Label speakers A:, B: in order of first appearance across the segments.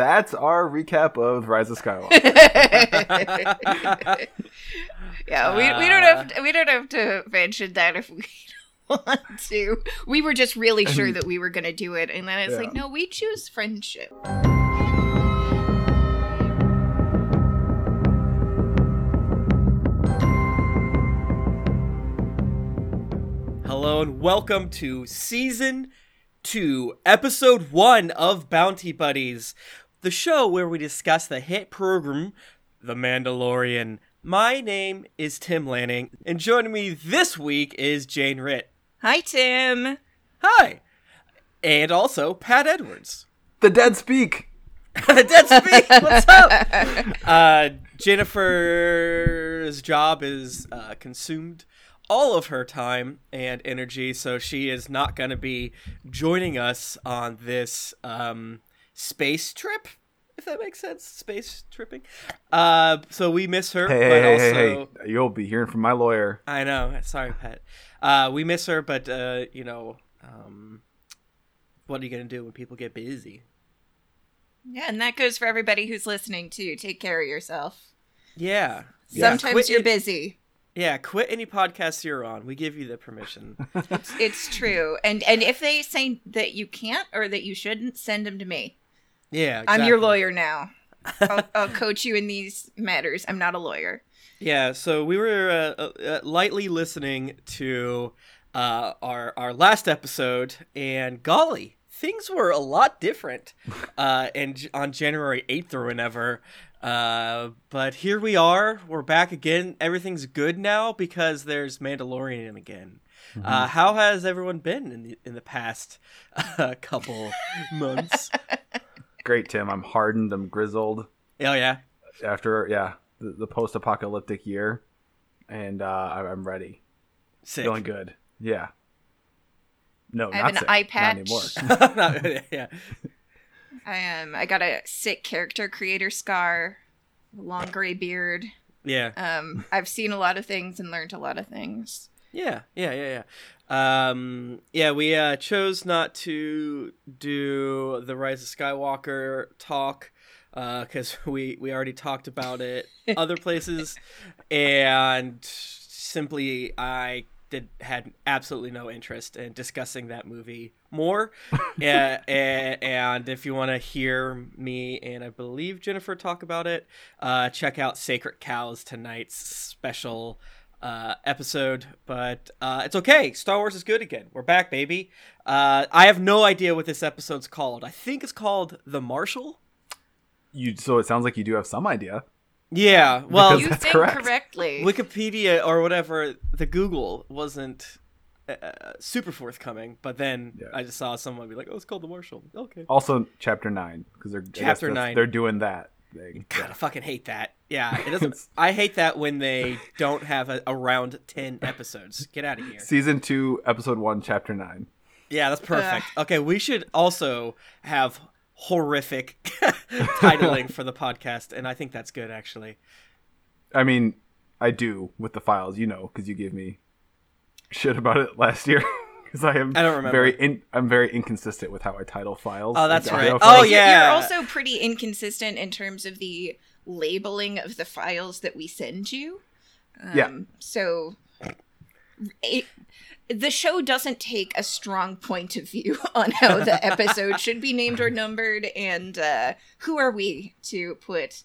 A: that's our recap of Rise of Skywalker.
B: yeah, we, we don't have to, we don't have to mention that if we don't want to. We were just really sure that we were going to do it, and then it's
A: Yeah.
B: like, no, we choose friendship.
C: Hello and welcome to season two, episode one of Bounty Buddies, the show where we discuss the hit program, The Mandalorian. My name is Tim Lanning, and joining me this week is Jane Ritt.
B: Hi, Tim.
C: Hi! And also Pat Edwards.
A: the dead speak.
C: the Dead Speak, what's up? Uh, Jennifer's job is uh, consumed all of her time and energy, so she is not going to be joining us on this um, space trip. If that makes sense, space tripping. Uh, so we miss her,
A: Hey,
C: but
A: hey, hey,
C: also
A: hey, hey! You'll be hearing from my lawyer.
C: I know. Sorry, Pat. Uh, we miss her, but uh, you know, um, what are you gonna do when people get busy?
B: Yeah, and that goes for everybody who's listening too. Take care of yourself.
C: Yeah.
B: Sometimes
C: Quit
B: you're busy.
C: Yeah, quit any podcast you're on. We give you the permission.
B: It's true. And and if they say that you can't or that you shouldn't, send them to me.
C: Yeah,
B: I'm your lawyer now. I'll, I'll coach you in these matters. I'm not a lawyer.
C: Yeah, so we were uh, uh, lightly listening to uh, our our last episode, and golly, things were a lot different. Uh, and on January eighth or whenever. Uh, but here we are. We're back again. Everything's good now because there's Mandalorian again. Uh, how has everyone been in the in the past uh, couple months?
A: Great, Tim. I'm hardened. I'm grizzled
C: Oh yeah,
A: after yeah the, the post-apocalyptic year, and uh, I- I'm ready.
C: sick.
A: Feeling good. Yeah. No,
B: I have
A: not
B: an
A: sick.
B: eye
A: Not
B: patch.
A: anymore.
C: yeah.
B: I um I got a sick character creator scar, long gray beard.
C: Yeah.
B: Um, I've seen a lot of things and learned a lot of things.
C: Yeah, yeah, yeah, yeah. Um, yeah, we uh, chose not to do the Rise of Skywalker talk because we we already talked about it other places, and simply I did had absolutely no interest in discussing that movie more. yeah, and, and if you want to hear me and I believe Jennifer talk about it, uh, check out Sacred Cows tonight's special uh, episode, but uh, it's okay. Star Wars is good again. We're back, baby. Uh, I have no idea what this episode's called. I think it's called The Marshal.
A: You. So it sounds like you do have some idea.
C: Yeah, well,
B: you
A: that's
B: think
A: correct.
B: correctly.
C: Wikipedia or whatever, the Google wasn't uh, super forthcoming, but then
A: Yeah.
C: I just saw someone be like, "Oh, it's called The Marshal." Okay.
A: Also, chapter nine because they're
C: Chapter nine.
A: They're doing that thing.
C: God, I fucking hate that. Yeah, it doesn't. I hate that when they don't have a, around ten episodes. Get out of here.
A: Season two, episode one, chapter nine.
C: Yeah, that's perfect. Okay, we should also have horrific titling for the podcast, and I think that's good actually.
A: I mean, I do with the files, you know, because you gave me shit about it last year. Because I am
C: I don't remember.
A: very in, I'm very inconsistent with how I title files.
C: Oh, that's right.
A: audio
C: Oh, yeah.
B: You're also pretty inconsistent in terms of the labeling of the files that we send you. Um,
A: Yeah.
B: So it, the show doesn't take a strong point of view on how the episode should be named or numbered, and uh, who are we to put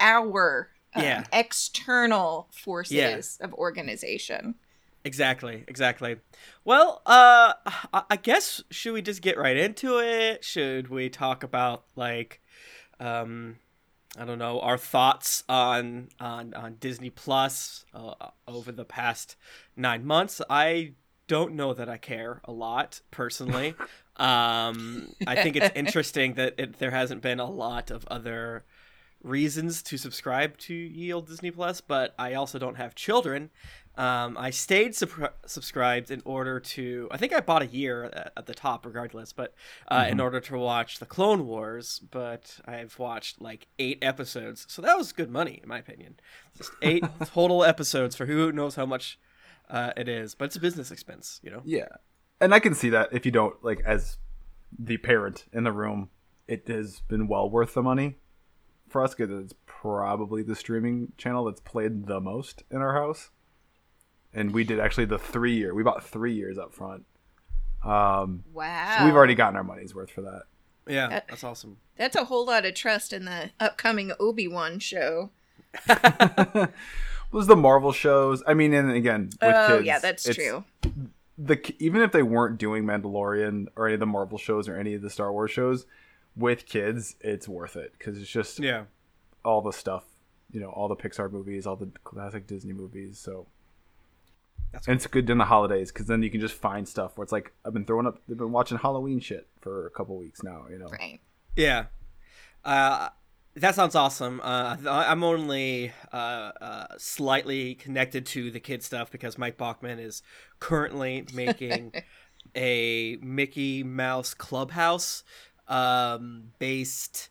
B: our um,
C: Yeah.
B: external forces
C: Yeah.
B: of organization?
C: Exactly, exactly. Well, uh, I, guess should we just get right into it? Should we talk about like, um, I don't know, our thoughts on on on Disney Plus uh, over the past nine months? I don't know that I care a lot personally. um, I think it's interesting that it, there hasn't been a lot of other reasons to subscribe to Yield Disney Plus, but I also don't have children. Um, I stayed sub- subscribed in order to. I think I bought a year at, at the top, regardless, but uh, in order to watch the Clone Wars. But I've watched like eight episodes, so that was good money, in my opinion. Just eight total episodes for who knows how much uh, it is, but it's a business expense, you know.
A: Yeah, and I can see that if you don't like as the parent in the room, it has been well worth the money for us because it's probably the streaming channel that's played the most in our house. And we did actually the three year. We bought three years up front. Um,
B: Wow.
A: so we've already gotten our money's worth for that.
C: Yeah,
B: That-
C: that's awesome.
B: That's a whole lot of trust in the upcoming Obi Wan show.
A: was the Marvel shows. I mean, and again, with
B: oh
A: kids,
B: yeah, that's true.
A: The even if they weren't doing Mandalorian or any of the Marvel shows or any of the Star Wars shows, with kids, it's worth it because it's just
C: Yeah.
A: all the stuff, you know, all the Pixar movies, all the classic Disney movies. So
C: That's
A: and it's good in the holidays because then you can just find stuff where it's like I've been throwing up, I've been watching Halloween shit for a couple weeks now. You know,
B: Right.
C: Yeah. Uh, that sounds awesome. Uh, I- I'm only uh, uh, slightly connected to the kid stuff because Mike Bachman is currently making a Mickey Mouse Clubhouse um, based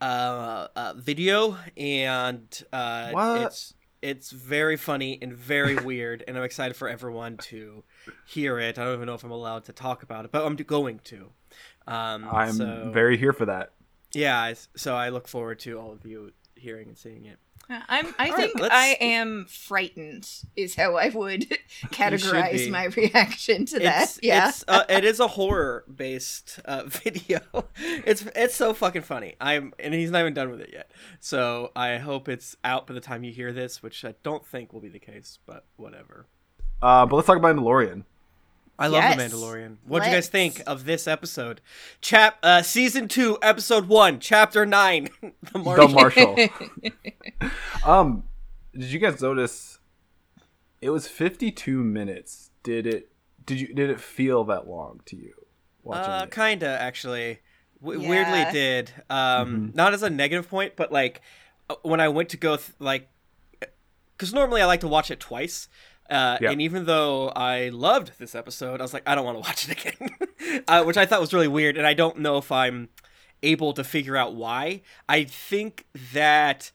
C: uh, uh, video, and uh,
A: What?
C: it's it's very funny and very weird, and I'm excited for everyone to hear it. I don't even know if I'm allowed to talk about it, but I'm going to. Um,
A: I'm
C: so-
A: very here for that.
C: yeah, so I look forward to all of you hearing and seeing it.
B: Uh, I'm. I
C: All right,
B: think
C: let's-
B: I am frightened. Is how I would categorize my reaction to that.
C: It's,
B: yeah.
C: it's, uh, it is a horror based uh, video. It's it's so fucking funny. I'm and he's not even done with it yet. So I hope it's out by the time you hear this, which I don't think will be the case, but whatever.
A: Uh, but let's talk about Mandalorian.
C: I love
B: Yes.
C: the Mandalorian. What do you guys think of this episode? Chap uh season 2, episode 1, chapter 9. the
A: The Marshal. um, did you guys notice? It was 52 minutes. Did it? Did you? Did it feel that long to you? Watching
C: Uh,
A: it?
C: kinda actually. W-
B: Yeah.
C: Weirdly did. Um,
A: Mhm.
C: not as a negative point, but like uh, when I went to go th- like, because normally I like to watch it twice. Uh,
A: Yeah.
C: And even though I loved this episode, I was like, I don't want to watch it again, uh, which I thought was really weird. And I don't know if I'm able to figure out why. I think that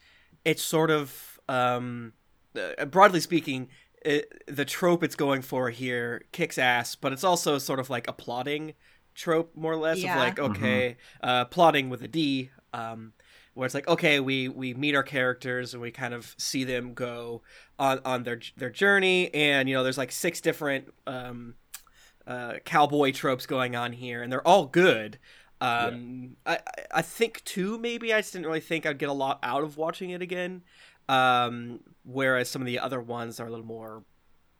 C: it's sort of, um, uh, broadly speaking, it, the trope it's going for here kicks ass, but it's also sort of like applauding trope, more or less,
B: Yeah.
C: of like, okay, uh, plotting with a D, um, where it's like, okay, we we meet our characters and we kind of see them go on on their their journey, and you know, there's like six different um, uh, cowboy tropes going on here, and they're all good. Um, I I- I think too maybe I just didn't really think I'd get a lot out of watching it again. Um, whereas some of the other ones are a little more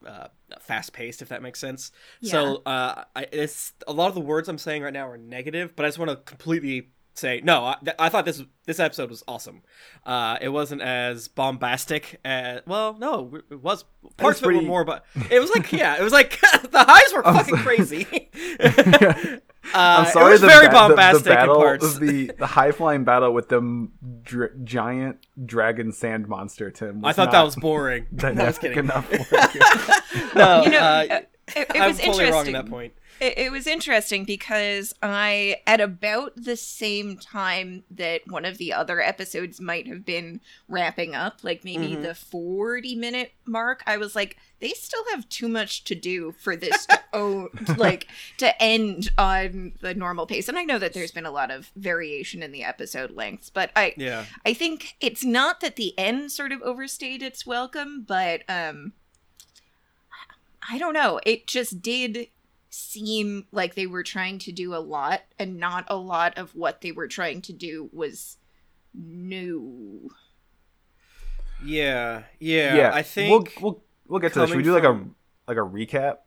C: uh, fast paced, if that makes sense. Yeah. So uh, I, it's a lot of the words I'm saying right now are negative, but I just want to completely say no. I, th- I thought this this episode was awesome. Uh, it wasn't as bombastic as well. No, it was parts of it were more, but it was like yeah, it was like the highs were
A: I'm
C: fucking
A: so-
C: crazy. Uh,
A: I'm sorry.
C: it was
A: the
C: very
A: ba-
C: bombastic
A: the, battle,
C: in parts.
A: The the high flying battle with them dr- giant dragon sand monster. Tim.
C: I thought that was boring. I was kidding.
A: enough. for you.
C: no,
B: You know,
C: uh,
B: it, it
C: I'm
B: was
C: totally
B: interesting.
C: wrong on that point.
B: It, it was interesting because I, at about the same time that one of the other episodes might have been wrapping up, like maybe
C: Mhm.
B: the 40 minute mark, I was like, they still have too much to do for this to, oh, like, to end on the normal pace. And I know that there's been a lot of variation in the episode lengths, but I,
C: Yeah.
B: I think it's not that the end sort of overstayed its welcome, but um I don't know. It just did seem like they were trying to do a lot and not a lot of what they were trying to do was new.
C: Yeah, yeah,
A: yeah,
C: I think
A: we'll we'll we'll get to this. Should we do like a like a recap?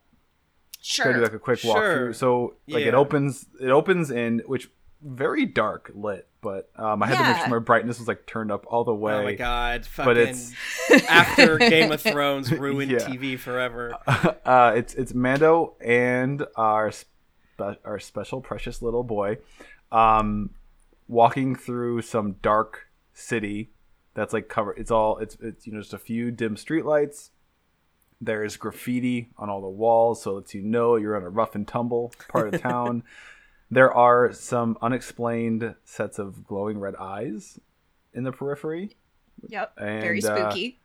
B: Sure.
A: Try to do like a quick
C: Sure.
A: walkthrough. So like it opens it opens in which very dark lit, but um, I had to make sure my brightness was like turned up all the way.
C: Oh my god, fucking
A: But it's
C: after Game of Thrones ruined
A: Yeah.
C: TV forever.
A: uh, it's it's Mando and our spe- our special precious little boy, um, walking through some dark city that's like covered. It's all it's it's you know just a few dim streetlights. There's graffiti on all the walls, so it lets you know you're in a rough and tumble part of town. There are some unexplained sets of glowing red eyes in the periphery.
B: Yep.
A: And,
B: Very
A: uh,
B: spooky.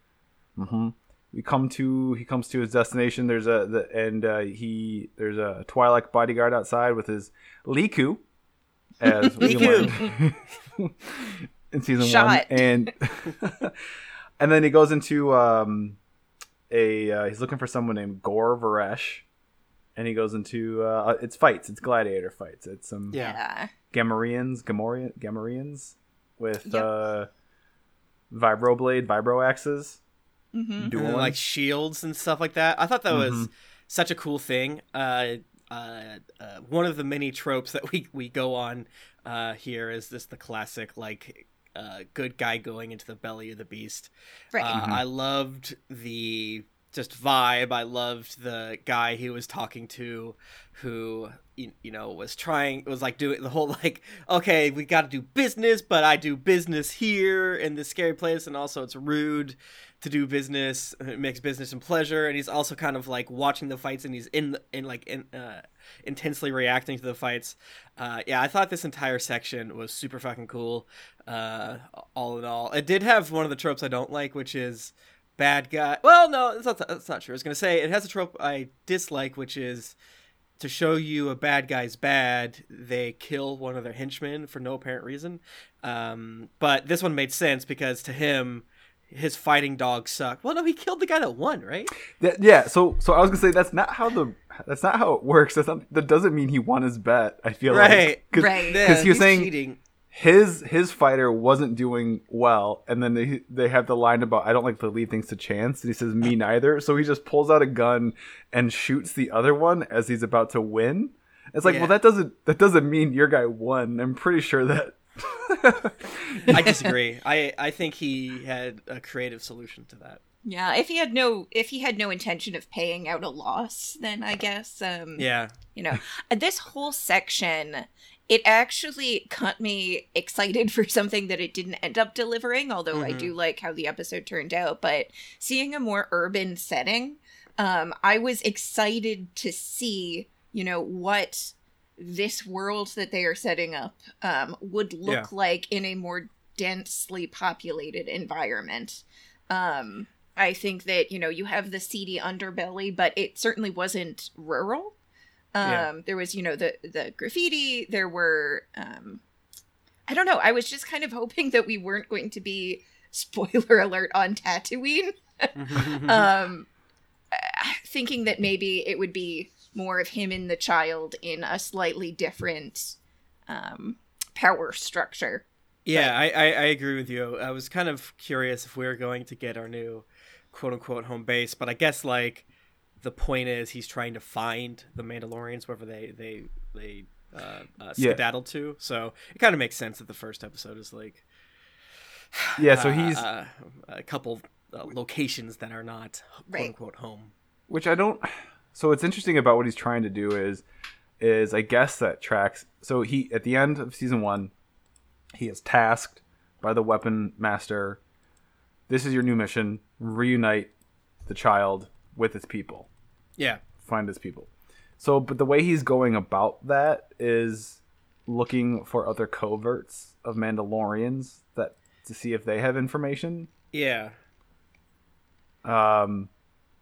A: hmm We come to he comes to his destination. There's a the, and uh, he there's a Twi'lek bodyguard outside with his lekku, as we
C: Miku.
A: learned in season
B: Shot.
A: one, and and then he goes into um, a uh, he's looking for someone named Gore Varesh, and he goes into uh, it's fights, it's gladiator fights, it's some
C: Yeah.
B: Yeah.
A: Gamorreans, Gamorrean, Gamorreans with
B: Yep.
A: uh, vibroblade, vibro axes.
B: hmm
C: And
A: Dueling.
C: then, like shields and stuff like that. I thought that was
A: Mhm.
C: such a cool thing. Uh, uh, uh, one of the many tropes that we we go on uh, here is this the classic like uh, good guy going into the belly of the beast.
B: Right.
C: Uh,
A: Mhm.
C: I loved the just vibe. I loved the guy he was talking to, who you, know was trying was like doing the whole like okay we got to do business, but I do business here in this scary place, and also it's rude to do business. It makes business and pleasure, and he's also kind of like watching the fights, and he's in in like in uh, intensely reacting to the fights. Uh, yeah, I thought this entire section was super fucking cool. Uh, all in all, it did have one of the tropes I don't like, which is bad guy. Well, no, that's not that's not true. I was gonna say it has a trope I dislike, which is to show you a bad guy's bad, they kill one of their henchmen for no apparent reason. Um, but this one made sense because to him, his fighting dog sucked. Well, no, he killed the guy that won, right?
A: That, yeah, so so I was gonna say that's not how the that's not how it works. That's not, that doesn't mean he won his bet. I feel
C: Right.
A: like cause,
B: Right.
C: Yeah,
A: 'cause he was
C: he's
A: saying
C: cheating.
A: His his fighter wasn't doing well, and then they they have the line about I don't like to leave things to chance, and he says me neither. So he just pulls out a gun and shoots the other one as he's about to win. It's like,
C: Yeah.
A: well, that doesn't that doesn't mean your guy won. I'm pretty sure that.
C: I disagree. I I think he had a creative solution to that.
B: Yeah. If he had no, if he had no intention of paying out a loss, then I guess, um,
C: Yeah.
B: you know, this whole section, it actually got me excited for something that it didn't end up delivering. Although I
C: Mhm.
B: do like how the episode turned out, but seeing a more urban setting, um, I was excited to see, you know, what this world that they are setting up um, would look
C: Yeah.
B: like in a more densely populated environment. Um, I think that you know you have the seedy underbelly, but it certainly wasn't rural. Um,
C: Yeah.
B: There was you know the the graffiti. There were um, I don't know. I was just kind of hoping that we weren't going to be spoiler alert on Tatooine. um, uh, thinking that maybe it would be more of him and the child in a slightly different um, power structure.
C: Yeah, I, I, I agree with you. I was kind of curious if we were going to get our new quote unquote home base, but I guess like the point is he's trying to find the Mandalorians wherever they they they uh, uh,
A: Yeah.
C: skedaddled to. So it kind of makes sense that the first episode is like
A: Yeah, so
C: uh,
A: he's
C: uh, a couple uh, locations that are not quote
B: Right.
C: unquote home.
A: which I don't. So what's interesting about what he's trying to do is, is I guess that tracks. So he at the end of season one, he is tasked by the weapon master. This is your new mission: reunite the child with his people,
C: Yeah,
A: find his people. So, but the way he's going about that is looking for other coverts of Mandalorians that to see if they have information.
C: yeah.
A: Um,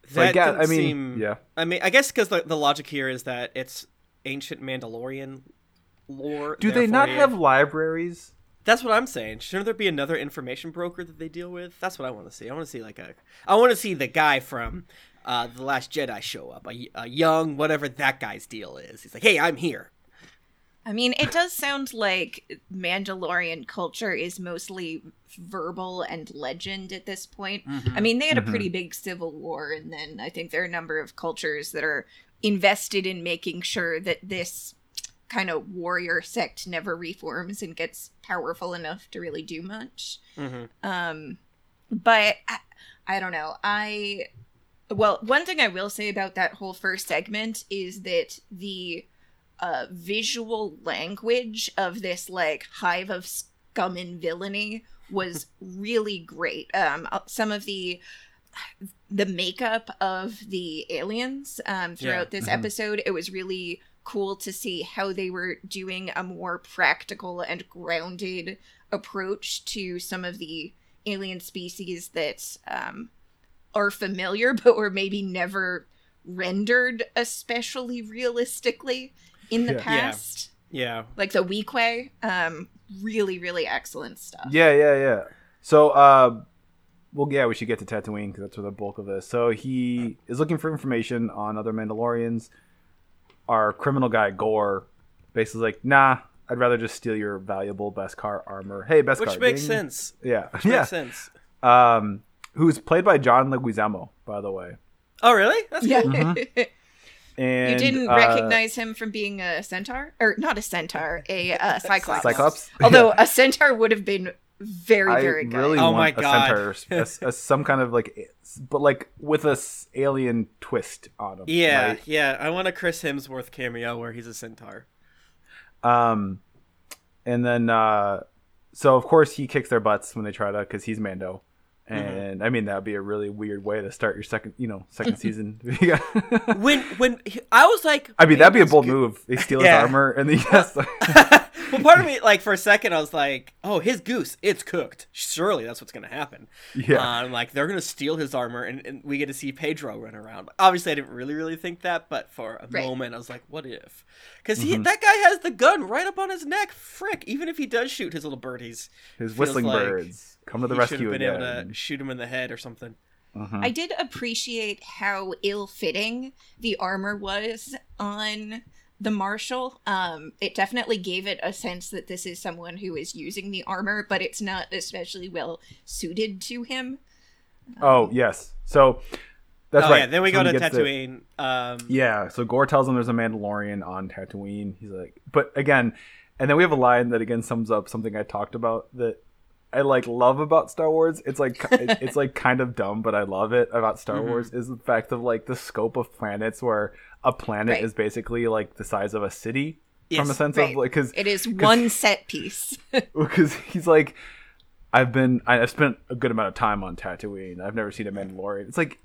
A: so
C: That
A: I guess, I mean,
C: seem-
A: yeah.
C: I mean, I guess because the, the logic here is that it's ancient Mandalorian lore.
A: Do they not have libraries?
C: That's what I'm saying. Shouldn't there be another information broker that they deal with? That's what I want to see. I want to see like a. I want to see the guy from uh, the Last Jedi show up. A, a young whatever that guy's deal is. He's like, hey, I'm here.
B: I mean, it does sound like Mandalorian culture is mostly verbal and legend at this point. I mean, they had a
A: Mhm.
B: pretty big civil war, and then I think there are a number of cultures that are invested in making sure that this kind of warrior sect never reforms and gets powerful enough to really do much.
C: hmm
B: Um, but I, I don't know. I well, one thing I will say about that whole first segment is that the uh, visual language of this like hive of scum and villainy was really great. Um, uh, some of the the makeup of the aliens um, throughout this
A: Mhm.
B: episode, it was really cool to see how they were doing a more practical and grounded approach to some of the alien species that um, are familiar but were maybe never rendered especially realistically in the
A: Yeah.
C: Yeah.
B: past.
C: Yeah.
B: like the Weequay. Um, really, really excellent stuff.
A: Yeah, yeah, yeah. So, uh, well, yeah, we should get to Tatooine because that's where the bulk of this. So he is looking for information on other Mandalorians. Our criminal guy Gor basically like, nah, I'd rather just steal your valuable Beskar armor. Hey, Beskar,
C: Which makes
A: ding.
C: sense.
A: Yeah,
C: Which
A: yeah.
C: Makes sense.
A: Um, who's played by John Leguizamo, by the way.
C: Oh, really? That's
B: Yeah.
C: cool.
A: And
B: you didn't
A: uh,
B: recognize him from being a centaur, or not a centaur, a uh, cyclops.
A: Cyclops.
B: Although a centaur would have been very,
A: I
B: very good.
A: really
C: Oh
A: want
C: my
A: a
C: God.
A: centaur, a, a- some kind of like, but like with a s- alien twist on him.
C: Yeah,
A: right?
C: yeah. I want a Chris Hemsworth cameo where he's a centaur.
A: Um, and then uh, so of course he kicks their butts when they try to because he's Mando,
C: Mm-hmm.
A: and I mean that would be a really weird way to start your second, you know, second season.
C: When when he- I was like,
A: I mean that'd be a bold
C: good."
A: move. They steal
C: Yeah.
A: his armor and then yes,
C: well, part of me, like for a second, I was like, "Oh, his goose, it's cooked. Surely that's what's gonna happen."
A: yeah,
C: Uh, I'm like, they're gonna steal his armor, and, and we get to see Pedro run around. Obviously, I didn't really, really think that, but for a
B: Right.
C: moment, I was like, "What if?" Because
A: Mm-hmm.
C: he that guy has the gun right up on his neck. Frick! Even if he does shoot his little birdies,
A: his whistling
C: like
A: birds come to the
C: he should
A: rescue
C: have been
A: again.
C: able to shoot him in the head or something.
A: Mhm.
B: I did appreciate how ill-fitting the armor was on the marshal. Um, it definitely gave it a sense that this is someone who is using the armor, but it's not especially well suited to him.
A: Oh yes, so that's
C: oh
A: right.
C: yeah, then we
A: So
C: go to
A: gets the-
C: Tatooine. Um,
A: Yeah, so Gor tells him there's a Mandalorian on Tatooine. He's like, but again, and then we have a line that again sums up something I talked about that I like love about Star Wars. It's like it's like kind of dumb, but I love it about Star
C: Mm-hmm.
A: Wars is the fact of like the scope of planets where a planet
B: Right.
A: is basically like the size of a city from a sense
B: right.
A: of like because
B: It is one set piece.
A: because he's like I've been I- I've spent a good amount of time on Tatooine. I've never seen a Mandalorian. It's like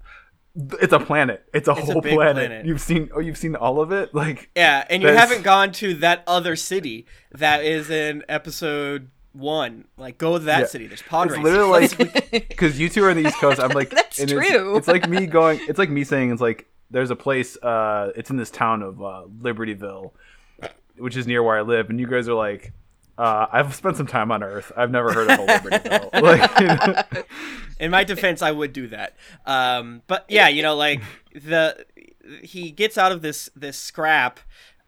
A: it's a planet. It's a
C: It's
A: whole
C: big
A: planet.
C: planet.
A: You've seen oh you've seen all of it? Like
C: Yeah, and you
A: That's-
C: haven't gone to that other city that is in episode one. Like, go to that
A: Yeah.
C: city. There's pod
A: it's
C: racing.
A: literally like because you two are in the East Coast. I'm like
B: That's
A: and it's-
B: true.
A: It's, like me going. It's like me saying it's like there's a place. Uh, it's in this town of uh, Libertyville, which is near where I live, and you guys are like. Uh, I've spent some time on Earth. I've never heard of a Libertyville. like, you know?
C: in my defense, I would do that. Um, but yeah, you know, like the he gets out of this this scrap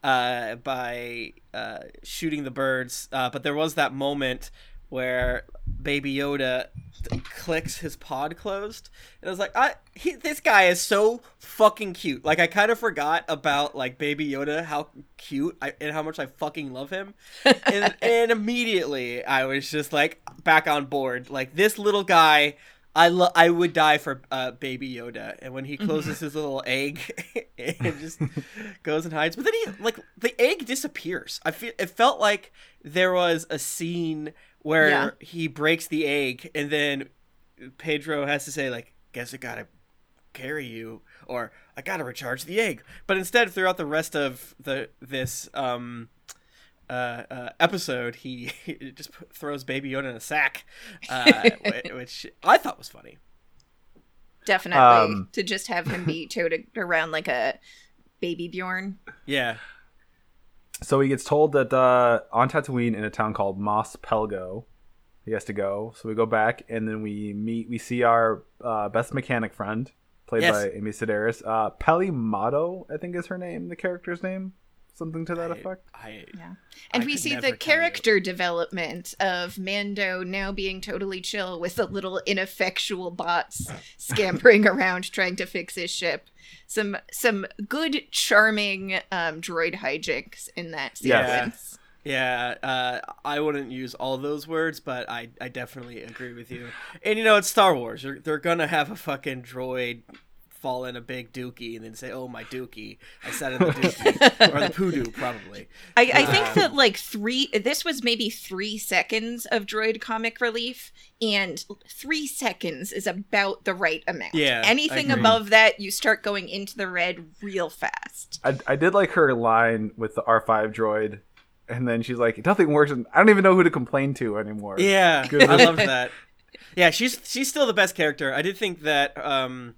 C: uh, by uh, shooting the birds. Uh, but there was that moment where Baby Yoda clicks his pod closed, and I was like, I he, this guy is so fucking cute. Like I kind of forgot about like Baby Yoda, how cute I, and how much I fucking love him, and, and immediately I was just like back on board. Like this little guy. I lo- I would die for uh, Baby Yoda, and when he closes his little egg and just goes and hides, but then he like the egg disappears. I feel it felt like there was a scene where
B: Yeah.
C: he breaks the egg, and then Pedro has to say like, "Guess I gotta carry you," or "I gotta recharge the egg." But instead, throughout the rest of the this um uh, uh, episode, he, he just p- throws Baby Yoda in a sack, uh, wh- which I thought was funny.
B: Definitely
A: Um,
B: to just have him be towed around like a BabyBjörn.
C: Yeah,
A: so he gets told that uh, on Tatooine in a town called Mos Pelgo, he has to go. So we go back and then we meet. We see our uh, best mechanic friend, played
C: Yes.
A: by Amy Sedaris. Uh, Peli Motto, I think is her name. The character's name, something to that
C: I-
A: effect.
C: I,
B: Yeah. And
C: I
B: we see the
C: tell you.
B: character development of Mando now being totally chill with the little ineffectual bots scampering around trying to fix his ship. Some some good charming um, droid hijinks in that
A: Yes.
B: sequence.
C: Yeah, uh, I wouldn't use all those words, but I, I definitely agree with you. And you know, it's Star Wars. They're, they're gonna have a fucking droid fall in a big dookie and then say, "Oh my dookie, I sat in the dookie or the poodoo probably."
B: I, I think
C: Um,
B: that like three this was maybe three seconds of droid comic relief and three seconds is about the right amount
C: Yeah,
B: anything above that you start going into the red real fast
A: I, I did like her line with the R5 droid, and then she's like, "Nothing works." And I don't even know who to complain to anymore.
C: Yeah,
A: Good.
C: I loved that. Yeah, she's she's still the best character. I did think that um,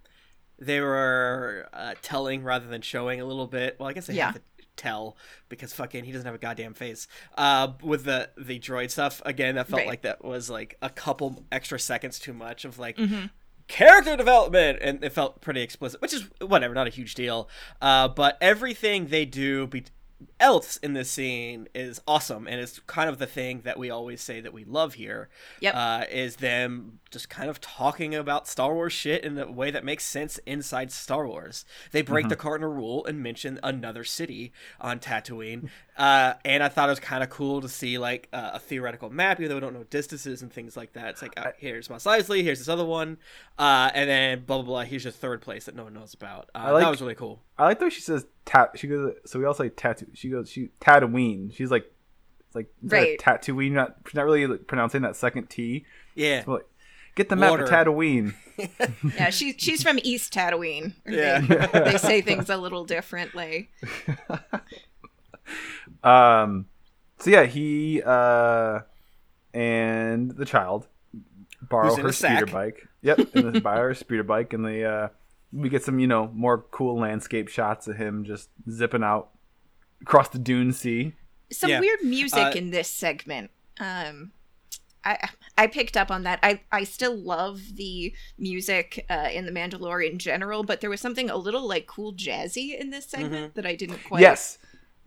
C: they were uh, telling rather than showing a little bit. Well, I guess they
B: Yeah.
C: have to tell because fucking he doesn't have a goddamn face. Uh, with the the droid stuff again, that felt
B: Right.
C: like that was like a couple extra seconds too much of like
B: Mhm.
C: character development and it felt pretty explicit which is whatever not a huge deal uh, but everything they do be- else in this scene is awesome and it's kind of the thing that we always say that we love here
B: Yep.
C: uh, is them just kind of talking about Star Wars shit in a way that makes sense inside Star Wars. They break the cardinal rule and mention another city on Tatooine, uh, and I thought it was kind of cool to see like uh, a theoretical map, even though we don't know distances and things like that. It's like uh, here's Mos Eisley, here's this other one, uh, and then blah blah blah. Here's your third place that no one knows about. Uh,
A: like-
C: that was really cool.
A: I like the way she says tat. She goes. So we all say tattoo. She goes. She Tatooine. She's like, like instead
B: Right.
A: Tatooine. Not she's not really like, pronouncing that second T.
C: Yeah,
A: But like, get the map
C: Water.
A: of Tatooine.
B: Yeah, she, she's from East Tatooine.
C: Yeah.
B: They, they say things a little differently.
A: Um. So yeah, he uh, and the child borrow her
C: a
A: speeder bike. Yep, and they buy her a speeder bike, and they uh, we get some you know more cool landscape shots of him just zipping out across the Dune Sea.
B: Some
C: Yeah.
B: weird music
C: Uh,
B: in this segment. Um, I I picked up on that. I I still love the music uh, in the Mandalorian in general, but there was something a little like cool jazzy in this segment that I didn't quite.
A: Yes.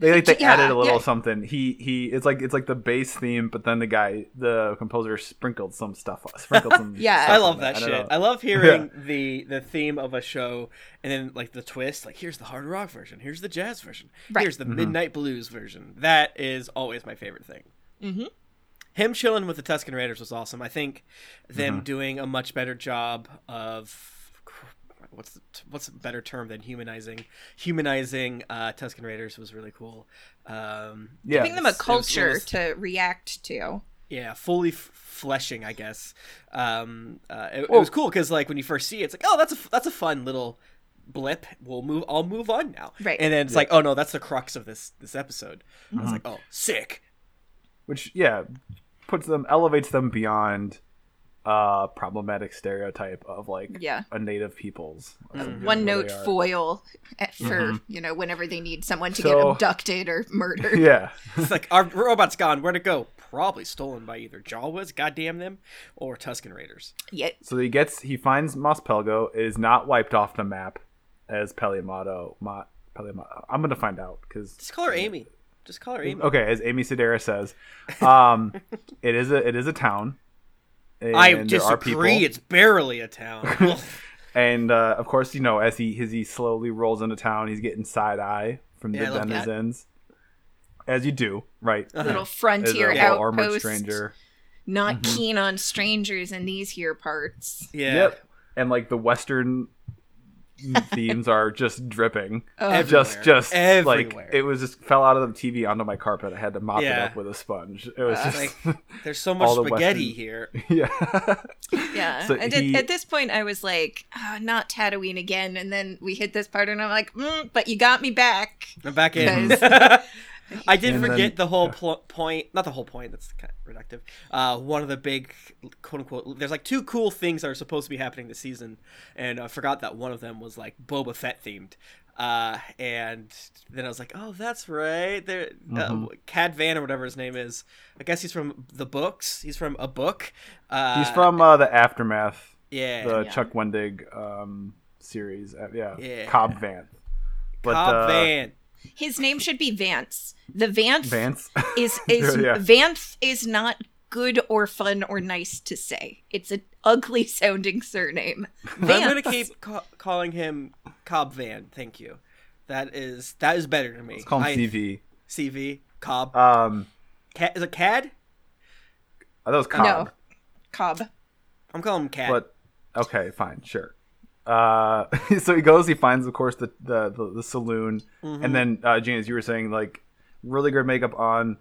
A: They like they
B: Yeah,
A: added a little
B: yeah.
A: something. He he it's like it's like the bass theme, but then the guy the composer sprinkled some stuff sprinkled some
B: Yeah.
A: stuff
C: I love that
A: I
C: shit.
A: know.
C: I love hearing the the theme of a show and then like the twist. Like here's the hard rock version. Here's the jazz version.
B: Right.
C: Here's the midnight blues version. That is always my favorite thing.
B: hmm
C: Him chilling with the Tusken Raiders was awesome. I think them
A: Mm-hmm.
C: doing a much better job of what's the, what's a better term than humanizing humanizing uh, Tusken Raiders was really cool. Um,
A: Yeah.
B: Giving them a
C: It was-
B: culture
C: was-
B: to react to.
C: yeah fully f- fleshing i guess um uh, it, it was cool because like when you first see it it's like oh that's a that's a fun little blip we'll move i'll move on now
B: Right.
C: and then it's like oh no that's the crux of this this episode i
A: Mm-hmm.
C: was like oh sick
A: which yeah puts them elevates them beyond uh problematic stereotype of like
B: Yeah.
A: a native peoples. Or something,
B: One note
A: they are.
B: foil at- for you know whenever they need someone to
A: So-
B: get abducted or murdered.
A: yeah.
C: It's like our robot's gone. Where'd it go? Probably stolen by either jawas goddamn them or Tusken Raiders.
B: Yeah,
A: so he gets he finds Mos Pelgo. It is not wiped off the map as Peliamato Ma, Peliamato. I'm gonna find out because
C: just call her amy. Just call her amy.
A: Okay as Amy Sedaris says um it is a it is a town.
C: i
A: and there are
C: disagree it's barely a town
A: And uh, of course, you know, as he as he slowly rolls into town, he's getting side eye from
C: Yeah,
A: the denizens, as you do, right?
C: Uh-huh.
B: little
A: As a
B: frontier
A: little armored
B: outpost.
A: stranger.
B: Not
A: Mm-hmm.
B: keen on strangers in these here parts.
C: yeah
A: Yep. And like the Western themes are just dripping.
B: Oh.
A: just
C: Everywhere.
A: just
C: Everywhere.
A: like it was just fell out of the TV onto my carpet. I had to mop it up with a sponge. It was
B: Uh,
A: just
C: like there's so much
A: the
C: spaghetti
A: Western-
C: here
A: yeah.
B: Yeah.
A: So
B: and
A: he-
B: at, at this point, I was like, oh, not Tatooine again. And then we hit this part, and I'm like, mm, but you got me back.
C: I'm back in.
B: Because-
C: I did
A: And
C: forget
A: then-
C: the whole pl- point. Not the whole point. That's kind of reductive. Uh, one of the big, quote unquote. There's like two cool things that are supposed to be happening this season, and I forgot that one of them was like Boba Fett themed. Uh, and then I was like, oh, that's right. There, uh,
A: Mm-hmm.
C: Cad Van or whatever his name is. I guess he's from the books. He's from a book. Uh,
A: He's from uh, the aftermath,
C: yeah.
A: the
B: Yeah.
A: Chuck Wendig um, series. Uh, yeah.
C: Yeah.
A: Cobb Van. But
C: Cobb
A: uh,
C: Van.
B: His name should be Vance. The Vance
A: Vance.
B: is is
A: Yeah.
B: Vance is not good or fun or nice to say. It's an ugly sounding surname. Vance.
C: I'm gonna keep ca- calling him Cobb Van. Thank you. That is that is better to me.
A: Let's call him
C: I-
A: CV.
C: CV Cobb.
A: Um,
C: Ca- is it Cad?
A: I thought it was Cobb.
B: No, Cobb.
C: I'm calling him Cad.
A: But okay, fine, sure. Uh, so he goes. He finds, of course, the the, the, the saloon,
C: Mm-hmm.
A: and then uh, Gene, as you were saying, like really good makeup on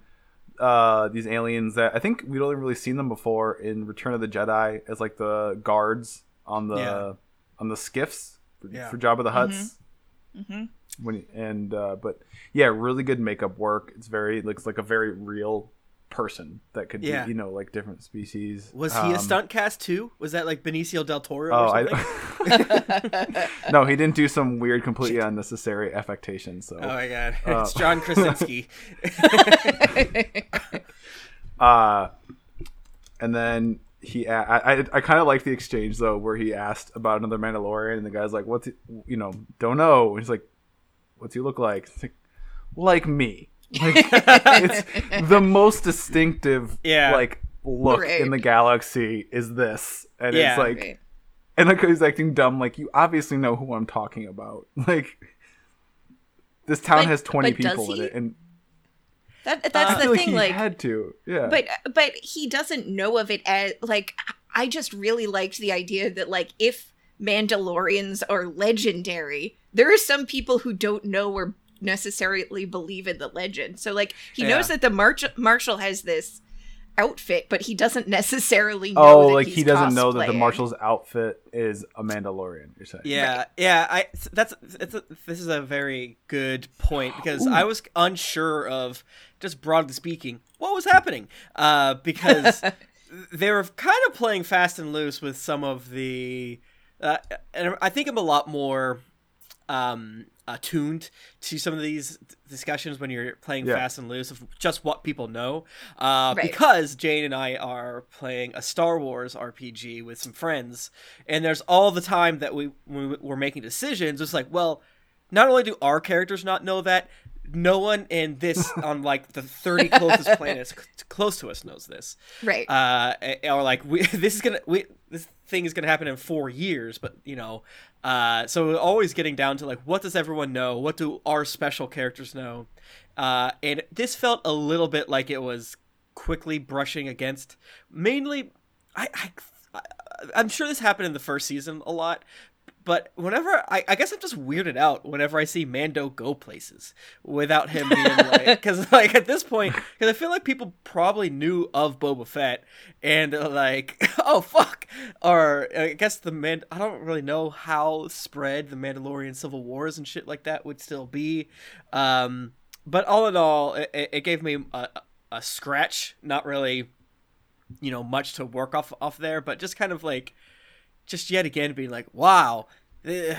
A: uh, these aliens that I think we'd only really seen them before in Return of the Jedi as like the guards on the
C: Yeah.
A: on the skiffs for,
C: Yeah.
A: for Jabba the Hutt's.
B: hmm
A: When he- and uh, but yeah, really good makeup work. It's very looks like a very real person that could
C: Yeah.
A: be, you know, like different species.
C: Was he a
A: Um,
C: stunt cast too? Was that like Benicio del Toro
A: Oh,
C: or something?
A: I no, he didn't do some weird, completely unnecessary affectation. So,
C: Oh my god,
A: Uh,
C: it's John Krasinski.
A: uh, and then he, I, I kind of like the exchange though, where he asked about another Mandalorian, and the guy's like, "What's, he, you know, don't know." And he's like, "What's he look like?" Like, like me. Like, it's the most distinctive,
C: Yeah.
A: like look
B: Right.
A: in the galaxy is this, and
C: Yeah.
A: it's like.
B: Right.
A: And like he's acting dumb, like you obviously know who I'm talking about. Like this town
B: But-
A: has 20
B: but does
A: people in it, and
B: That, that's
A: feel
B: the
A: like
B: thing.
A: he
B: Like,
A: had to. Yeah,
B: but but he doesn't know of it as like I just really liked the idea that like if Mandalorians are legendary, there are some people who don't know or necessarily believe in the legend. So like he
C: Yeah.
B: knows that the March- Marshal has this outfit, but he doesn't necessarily know.
A: oh,
B: that
A: like
B: he's
A: he doesn't know that the marshal's outfit is a Mandalorian. You're saying?
C: Yeah, yeah. I that's it's a, this is a very good point because
A: Ooh.
C: I was unsure of just broadly speaking what was happening uh, because they were kind of playing fast and loose with some of the. Uh, and I think I'm a lot more um, attuned to some of these discussions when you're playing
A: Yeah.
C: fast and loose of just what people know. Uh,
B: Right.
C: Because Jane and I are playing a Star Wars RPG with some friends, and there's all the time that we when we're making decisions. It's like, well, not only do our characters not know that, no one in this on like the 30 closest planets c- close to us knows this
B: Right.
C: uh, or like we this is gonna we this thing is gonna happen in four years, but you know, uh, so always getting down to like what does everyone know? What do our special characters know? Uh, and this felt a little bit like it was quickly brushing against mainly. I, I I I'm sure this happened in the first season a lot. But whenever I, I guess I'm just weirded out whenever I see Mando go places without him being like, because like at this point, because I feel like people probably knew of Boba Fett and like, oh fuck, or I guess the man, I don't really know how spread the Mandalorian civil wars and shit like that would still be, um, but all in all, it, it it gave me a, a scratch, not really, you know, much to work off off there, but just kind of like just yet again being like, wow, eh,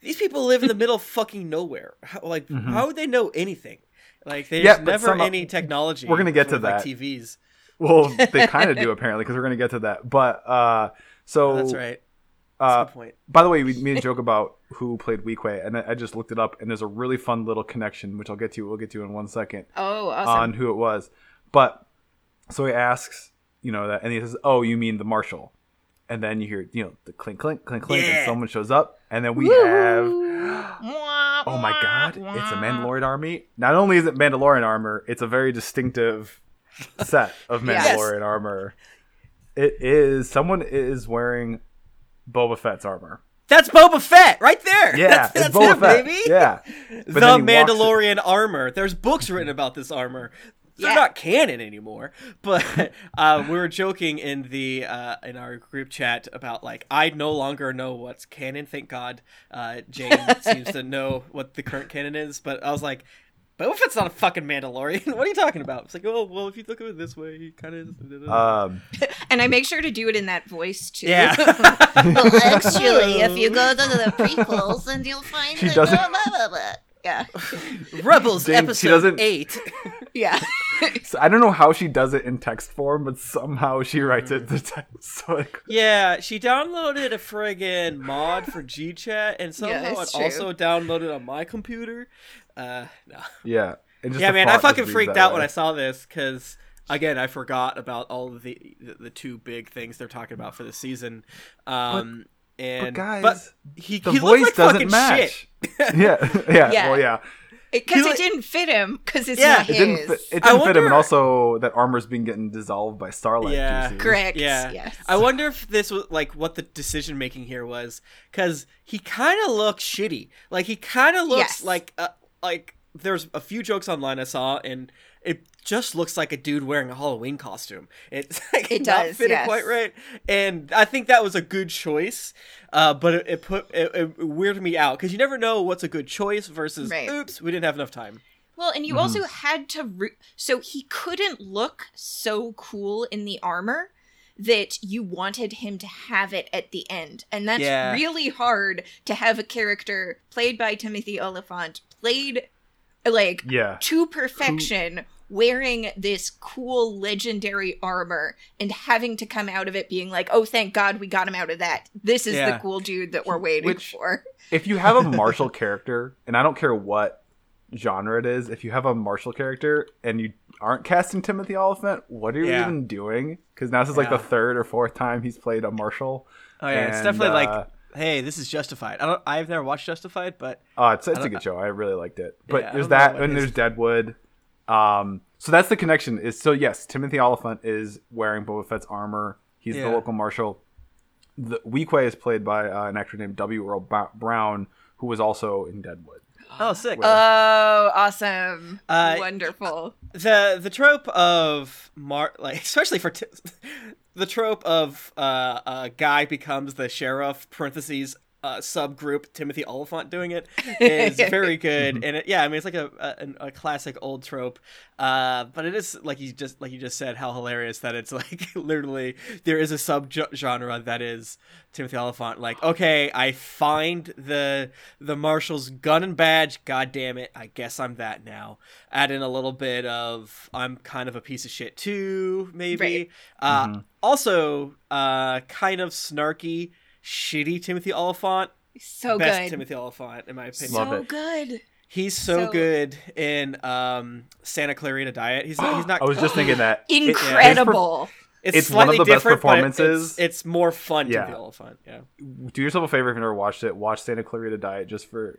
C: these people live in the middle of fucking nowhere. How, like,
A: Mhm.
C: how would they know anything? Like, there's
A: Yeah,
C: never
A: some-
C: any technology.
A: we're gonna get to
C: with, like,
A: that.
C: TVs.
A: Well, they kind of do apparently because we're gonna get to that. But uh, so
C: Oh, that's right. That's
A: Uh,
C: a point.
A: by the way, we made a joke about who played Weequay, and I I just looked it up, and there's a really fun little connection, which I'll get to. We'll get to in one second.
B: oh, awesome.
A: on who it was. But so he asks, you know, that, and he says, "Oh, you mean the marshal?" And then you hear, you know, the clink, clink, clink, clink,
C: Yeah.
A: and someone shows up, and then we have, oh my god, it's a. Mandalorian army. Not only is it Mandalorian armor, it's a very distinctive set of
B: Yes.
A: Mandalorian armor. It is someone is wearing Boba Fett's armor.
C: That's Boba Fett right there.
A: Yeah,
C: that's, that's
A: Boba
C: him,
A: Fett.
C: baby.
A: Yeah,
C: the
A: then he walks it-
C: Mandalorian armor. There's books written about this armor. They're
B: Yeah.
C: not canon anymore, but uh, we were joking in the uh, in our group chat about like I no longer know what's canon. Thank God, uh, Jane seems to know what the current canon is. But I was like, Boba Fett's not a fucking Mandalorian. what are you talking about? It's like, oh well, if you look at it this way, he kind of.
A: Um,
B: And I make sure to do it in that voice too.
C: yeah.
D: well, actually, if you go to the prequels, then you'll find
A: She
D: that
A: doesn't-
D: blah, blah, blah, blah.
B: Yeah,
C: Rebels
A: Jane, she
C: episode
A: doesn't-
C: eight.
B: yeah.
A: so I don't know how she does it in text form, but somehow she writes it to text. So like,
C: Yeah, she downloaded a friggin' mod for GChat, and somehow it
B: true.
C: also downloaded on my computer. Uh, no.
A: yeah, and just
C: Yeah, man, I fucking freaked out
A: way.
C: when I saw this because again, I forgot about all of the, the the two big things they're talking about for the season. Um, and
A: But guys,
C: but he,
A: the
C: he
A: voice
C: like
A: doesn't match.
C: shit.
A: yeah, yeah,
B: Yeah.
A: well, yeah.
B: Because
C: He
B: it didn't fit him. Because it's
C: Yeah,
B: not
A: It didn't. Fit, it didn't fit him, and also that armor's been getting dissolved by Sarlacc.
C: Yeah.
A: juices.
B: Correct.
C: Yeah.
B: Yes.
C: I wonder if this was like what the decision making here was because he kind of looks shitty. Like he kind of looks
B: Yes.
C: like uh, like there's a few jokes online I saw and it just looks like a dude wearing a Halloween costume. It's like
B: It
C: not
B: does,
C: fitting
B: yes.
C: quite right, and I think that was a good choice. Uh, but it, it put it, it weirded me out because you never know what's a good choice versus
B: Right.
C: oops we didn't have enough time.
B: Well, and you
A: Mhm.
B: also had to. Re- so he couldn't look so cool in the armor that you wanted him to have it at the end. And that's
C: Yeah.
B: really hard to have a character played by Timothy Olyphant, played like
A: Yeah.
B: to perfection, wearing this cool legendary armor and having to come out of it being like, oh, thank God we got him out of that. This is the cool dude that we're waiting
A: Which-
B: for.
A: If you have a marshal character, and I don't care what genre it is, if you have a marshal character and you aren't casting Timothy Olyphant, what are you
C: Yeah.
A: even doing? Because now this is like
C: Yeah.
A: the third or fourth time he's played a marshal.
E: Oh yeah, it's definitely
A: uh,
E: like, hey, this is Justified. I don't. I've never watched Justified, but
A: Oh, it's, it's
E: I
A: a
E: don't-
A: good show. I really liked it. But
E: Yeah,
A: there's that, and there's Deadwood. Um, so that's the connection. Is so yes, Timothy Olyphant is wearing Boba Fett's armor. He's
E: Yeah.
A: the local marshal. The Weequay is played by uh, an actor named W. Earl Ba- Brown, who was also in Deadwood.
E: oh, sick.
B: Oh, awesome.
C: Uh,
B: Wonderful.
C: the the trope of Mar like especially for t- the trope of uh, a guy becomes the sheriff parentheses uh, subgroup Timothy Olyphant doing it is very good. And it, yeah I mean it's like a, a a classic old trope. Uh, but it is like you just like you just said how hilarious that it's like literally there is a sub genre that is Timothy Olyphant. Like okay I find the the marshal's gun and badge. God damn it I guess I'm that now. Add in a little bit of I'm kind of a piece of shit too maybe.
B: Right.
C: uh,
A: Mhm.
C: also uh, kind of snarky shitty Timothy Olyphant
B: So
C: best
B: good.
C: Timothy Olyphant in my opinion
A: Love
B: so
A: it.
B: good.
C: He's so,
B: So-
C: good in um, Santa Clarita Diet. He's not. He's not.
A: I was just thinking that.
B: Incredible.
C: It's,
A: it's one of
C: slightly
A: the best
C: different, but
A: performances.
C: It's, it's more fun
A: Yeah.
C: to feel fun. Yeah.
A: Do yourself a favor if you've never watched it. Watch Santa Clarita Diet just for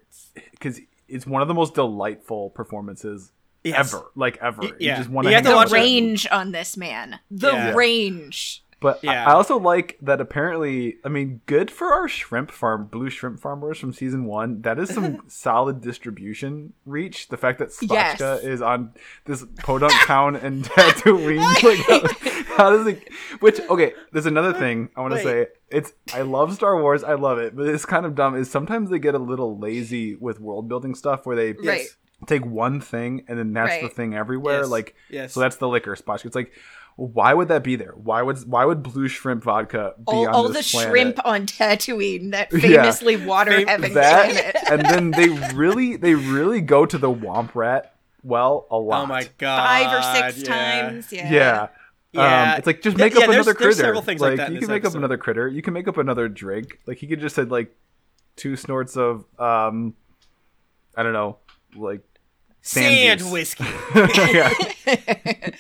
A: because it's one of the most delightful performances
C: Yes.
A: ever, like ever.
C: Y- yeah.
A: You just want
C: You
A: to
C: have to
B: the
C: watch it.
B: range on this man. The
C: Yeah.
B: range.
A: But I-
C: Yeah.
A: I also like that apparently, I mean, good for our shrimp farm, blue shrimp farmers from season one. That is some solid distribution reach. The fact that
B: Yes.
A: Spotchka is on this podunk town and Tatooine. like, how, does it? Which, okay, there's another thing I want to say. It's, I love Star Wars. I love it. But it's kind of dumb is sometimes they get a little lazy with world building stuff where they
B: Right.
A: take one thing and then that's the thing everywhere.
C: Yes.
A: Like,
C: Yes.
A: so that's the liquor spot. It's like, why would that be there? Why would why would blue shrimp vodka be
B: All,
A: on
B: all the
A: this planet?
B: shrimp on Tatooine, that
A: Yeah.
B: famously water
C: Fam-
B: having
A: that,
B: planet.
A: and then they really they really go to the womp rat well a lot.
C: Oh my god.
B: Five or six
C: yeah.
B: times. Yeah.
A: Yeah.
C: Yeah.
A: Um, it's like just
C: Th-
A: make up
C: yeah, there's-
A: another
C: there's
A: critter.
C: several things like
A: like
C: that
A: you can make up another critter. You can make up another drink. Like he could just said like two snorts of um, I don't know, like
C: Sand
A: juice.
C: whiskey.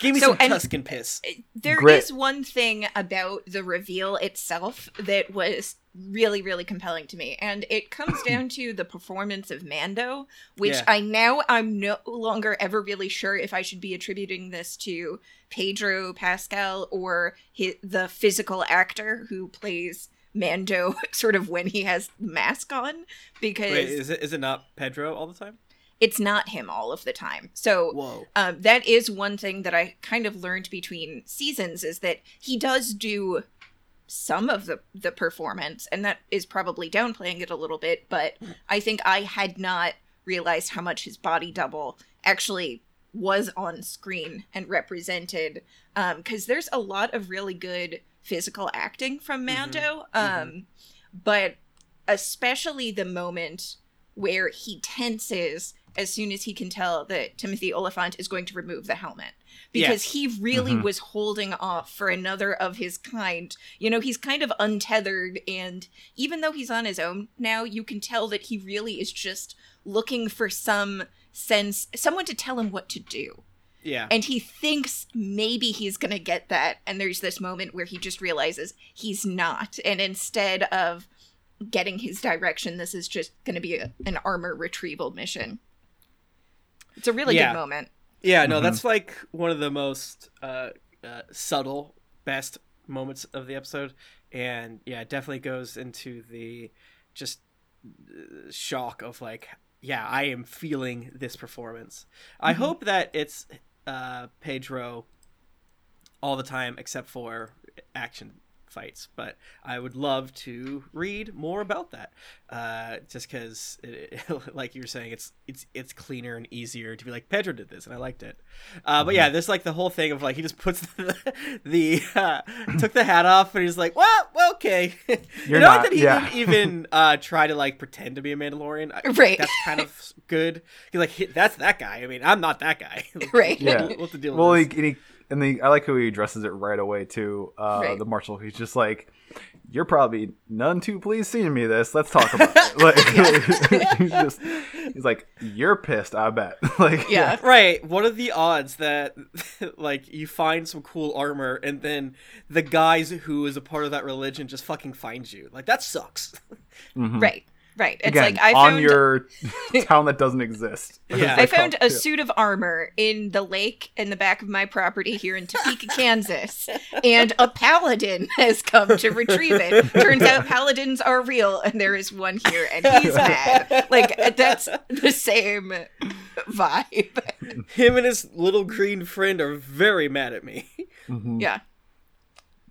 A: yeah.
C: Give me
B: So,
C: some
B: and-
C: Tusken piss.
B: There is
A: Grit.
B: one thing about the reveal itself that was really, really compelling to me, and it comes down to the performance of Mando, which
C: Yeah.
B: I now I'm no longer ever really sure if I should be attributing this to Pedro Pascal or hi the physical actor who plays Mando, sort of when he has the mask on, because
C: Wait, is it is it not Pedro all the time?
B: It's not him all of the time. So um, that is one thing that I kind of learned between seasons is that he does do some of the the performance, and that is probably downplaying it a little bit. But I think I had not realized how much his body double actually was on screen and represented, because there's a lot of really good physical acting from Mando, um, but especially the moment where he tenses as soon as he can tell that Timothy Olyphant is going to remove the helmet. Because
C: Yes.
B: he really
A: Mhm.
B: was holding off for another of his kind. You know, he's kind of untethered, and even though he's on his own now, you can tell that he really is just looking for some sense, someone to tell him what to do.
C: Yeah.
B: And he thinks maybe he's going to get that. And there's this moment where he just realizes he's not. And instead of getting his direction, this is just going to be a, an armor retrieval mission. It's a really
C: Yeah.
B: good moment.
C: Yeah, no,
A: Mhm.
C: that's like one of the most uh, uh, subtle, best moments of the episode, and yeah, it definitely goes into the just uh, shock of like, yeah, I am feeling this performance. I
B: Mm-hmm.
C: hope that it's uh, Pedro all the time, except for action fights. But I would love to read more about that, uh, just because, like you were saying, it's it's it's cleaner and easier to be like Pedro did this, and I liked it. Uh, but yeah,
A: Mm-hmm.
C: there's like the whole thing of like he just puts the, the uh, took the hat off, and he's like, well, well okay. you
A: You're
C: know
A: not-
C: that he
A: yeah.
C: didn't even uh, try to like pretend to be a Mandalorian. I-
B: Right.
C: That's kind of good. He's like, that's that guy. I mean, I'm not that guy.
B: Right.
A: Yeah.
C: What's the deal?
A: Well, he, he and the I like how he addresses it right away too. Uh,
B: Right.
A: The marshal, he's just like, "You're probably none too pleased seeing me this. Let's talk about it." Like, he's just, he's like, "You're pissed, I bet." like,
B: Yeah.
C: this? Right. What are the odds that like you find some cool armor and then the guys who is a part of that religion just fucking finds you? Like that sucks.
A: Mhm.
B: Right. Right. It's
A: Again,
B: like I
A: on
B: found
A: your town that doesn't exist.
C: Yeah.
B: I found a
A: Yeah.
B: suit of armor in the lake in the back of my property here in Topeka, Kansas, and a paladin has come to retrieve it. Turns out paladins are real, and there is one here, and he's mad. Like that's the same vibe.
C: Him and his little green friend are very mad at me.
A: Mhm.
B: Yeah.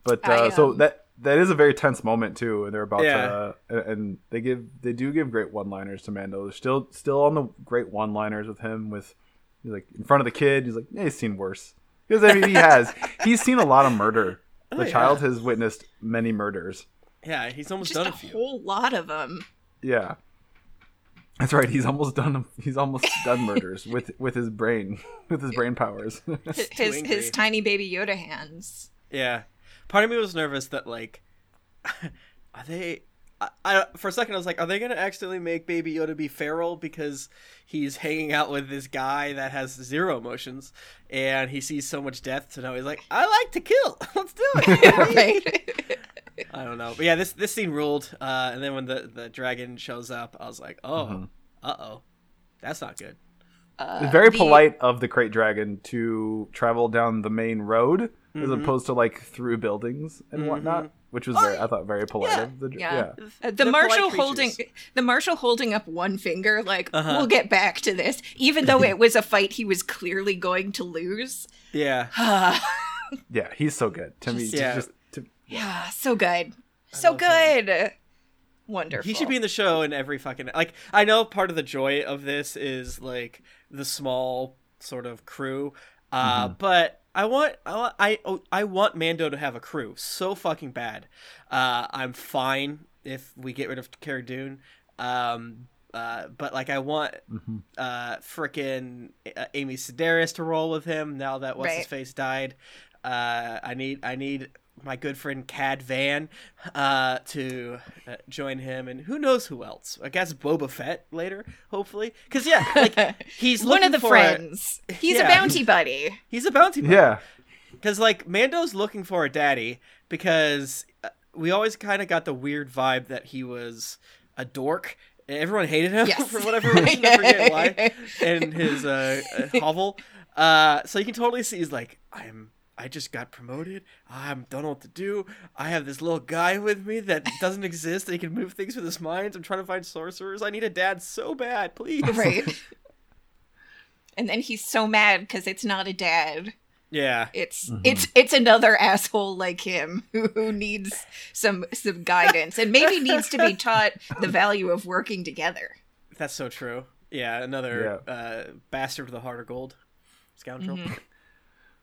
A: But
B: I,
A: uh, so
B: um,
A: that that is a very tense moment too, and they're about
C: Yeah.
A: Uh, to, and they give they do give great one liners to Mando. They're still still on the great one liners with him with he's like in front of the kid. He's like, yeah, he's seen worse because I mean he has he's seen a lot of murder. Oh, the
C: Oh, yeah.
A: child has witnessed many murders.
C: Yeah, he's almost
B: Just
C: done
B: a
C: a
B: whole lot of them.
A: Yeah, that's right. He's almost done. He's almost done murders with with his brain with his brain powers.
B: His
C: too
B: his,
C: angry.
B: his tiny baby Yoda hands.
C: Yeah. Part of me was nervous that like are they I, I for a second I was like, are they gonna accidentally make Baby Yoda be feral because he's hanging out with this guy that has zero emotions and he sees so much death to know he's like, I like to kill. Let's do it.
B: right.
C: I don't know. But yeah, this this scene ruled. Uh, and then when the, the dragon shows up, I was like, oh,
A: Mm-hmm.
C: uh oh. That's not good.
B: Uh,
A: very
B: the-
A: polite of the krayt dragon to travel down the main road as
C: Mhm.
A: opposed to like through buildings and whatnot, which was very I thought very polite
C: Yeah.
A: of the
B: Yeah.
A: yeah.
B: Uh, the marshal holding the marshal holding up one finger like
C: Uh-huh.
B: we'll get back to this even though it was a fight he was clearly going to lose
C: Yeah.
B: yeah
A: Yeah, he's so good. To me,
C: Just-
A: to
C: yeah.
A: just to,
B: so good so
C: love him.
B: good wonderful
C: He should be in the show in every fucking like. I know part of the joy of this is like the small sort of crew, uh, but I want I want I oh, I want Mando to have a crew so fucking bad. Uh, I'm fine if we get rid of Cara Dune. Um, uh, but like I want
A: Mhm.
C: uh frickin' uh, Amy Sedaris to roll with him now that what's his face died. Uh, I need I need my good friend Cad Van uh, to uh, join him, and who knows who else? I guess Boba Fett later, hopefully. Because yeah, like he's
B: one of the
C: for a-
B: friends he's
C: Yeah.
B: a bounty buddy
C: he's a bounty. hunter.
A: yeah,
C: Because like Mando's looking for a daddy because uh, we always kind of got the weird vibe that he was a dork. Everyone hated him
B: Yes.
C: for whatever reason. I forget why. In his uh, uh, hovel, uh, so you can totally see he's like, I'm. I just got promoted. I don't know what to do. I have this little guy with me that doesn't exist. That he can move things with his mind. I'm trying to find sorcerers. I need a dad so bad, please.
B: right and then he's so mad because it's not a dad
C: Yeah.
B: it's
A: Mhm.
B: it's it's another asshole like him who, who needs some some guidance and maybe needs to be taught the value of working together
C: That's so true. Yeah, another uh, bastard with a heart of gold. Scoundrel.
B: Mm-hmm.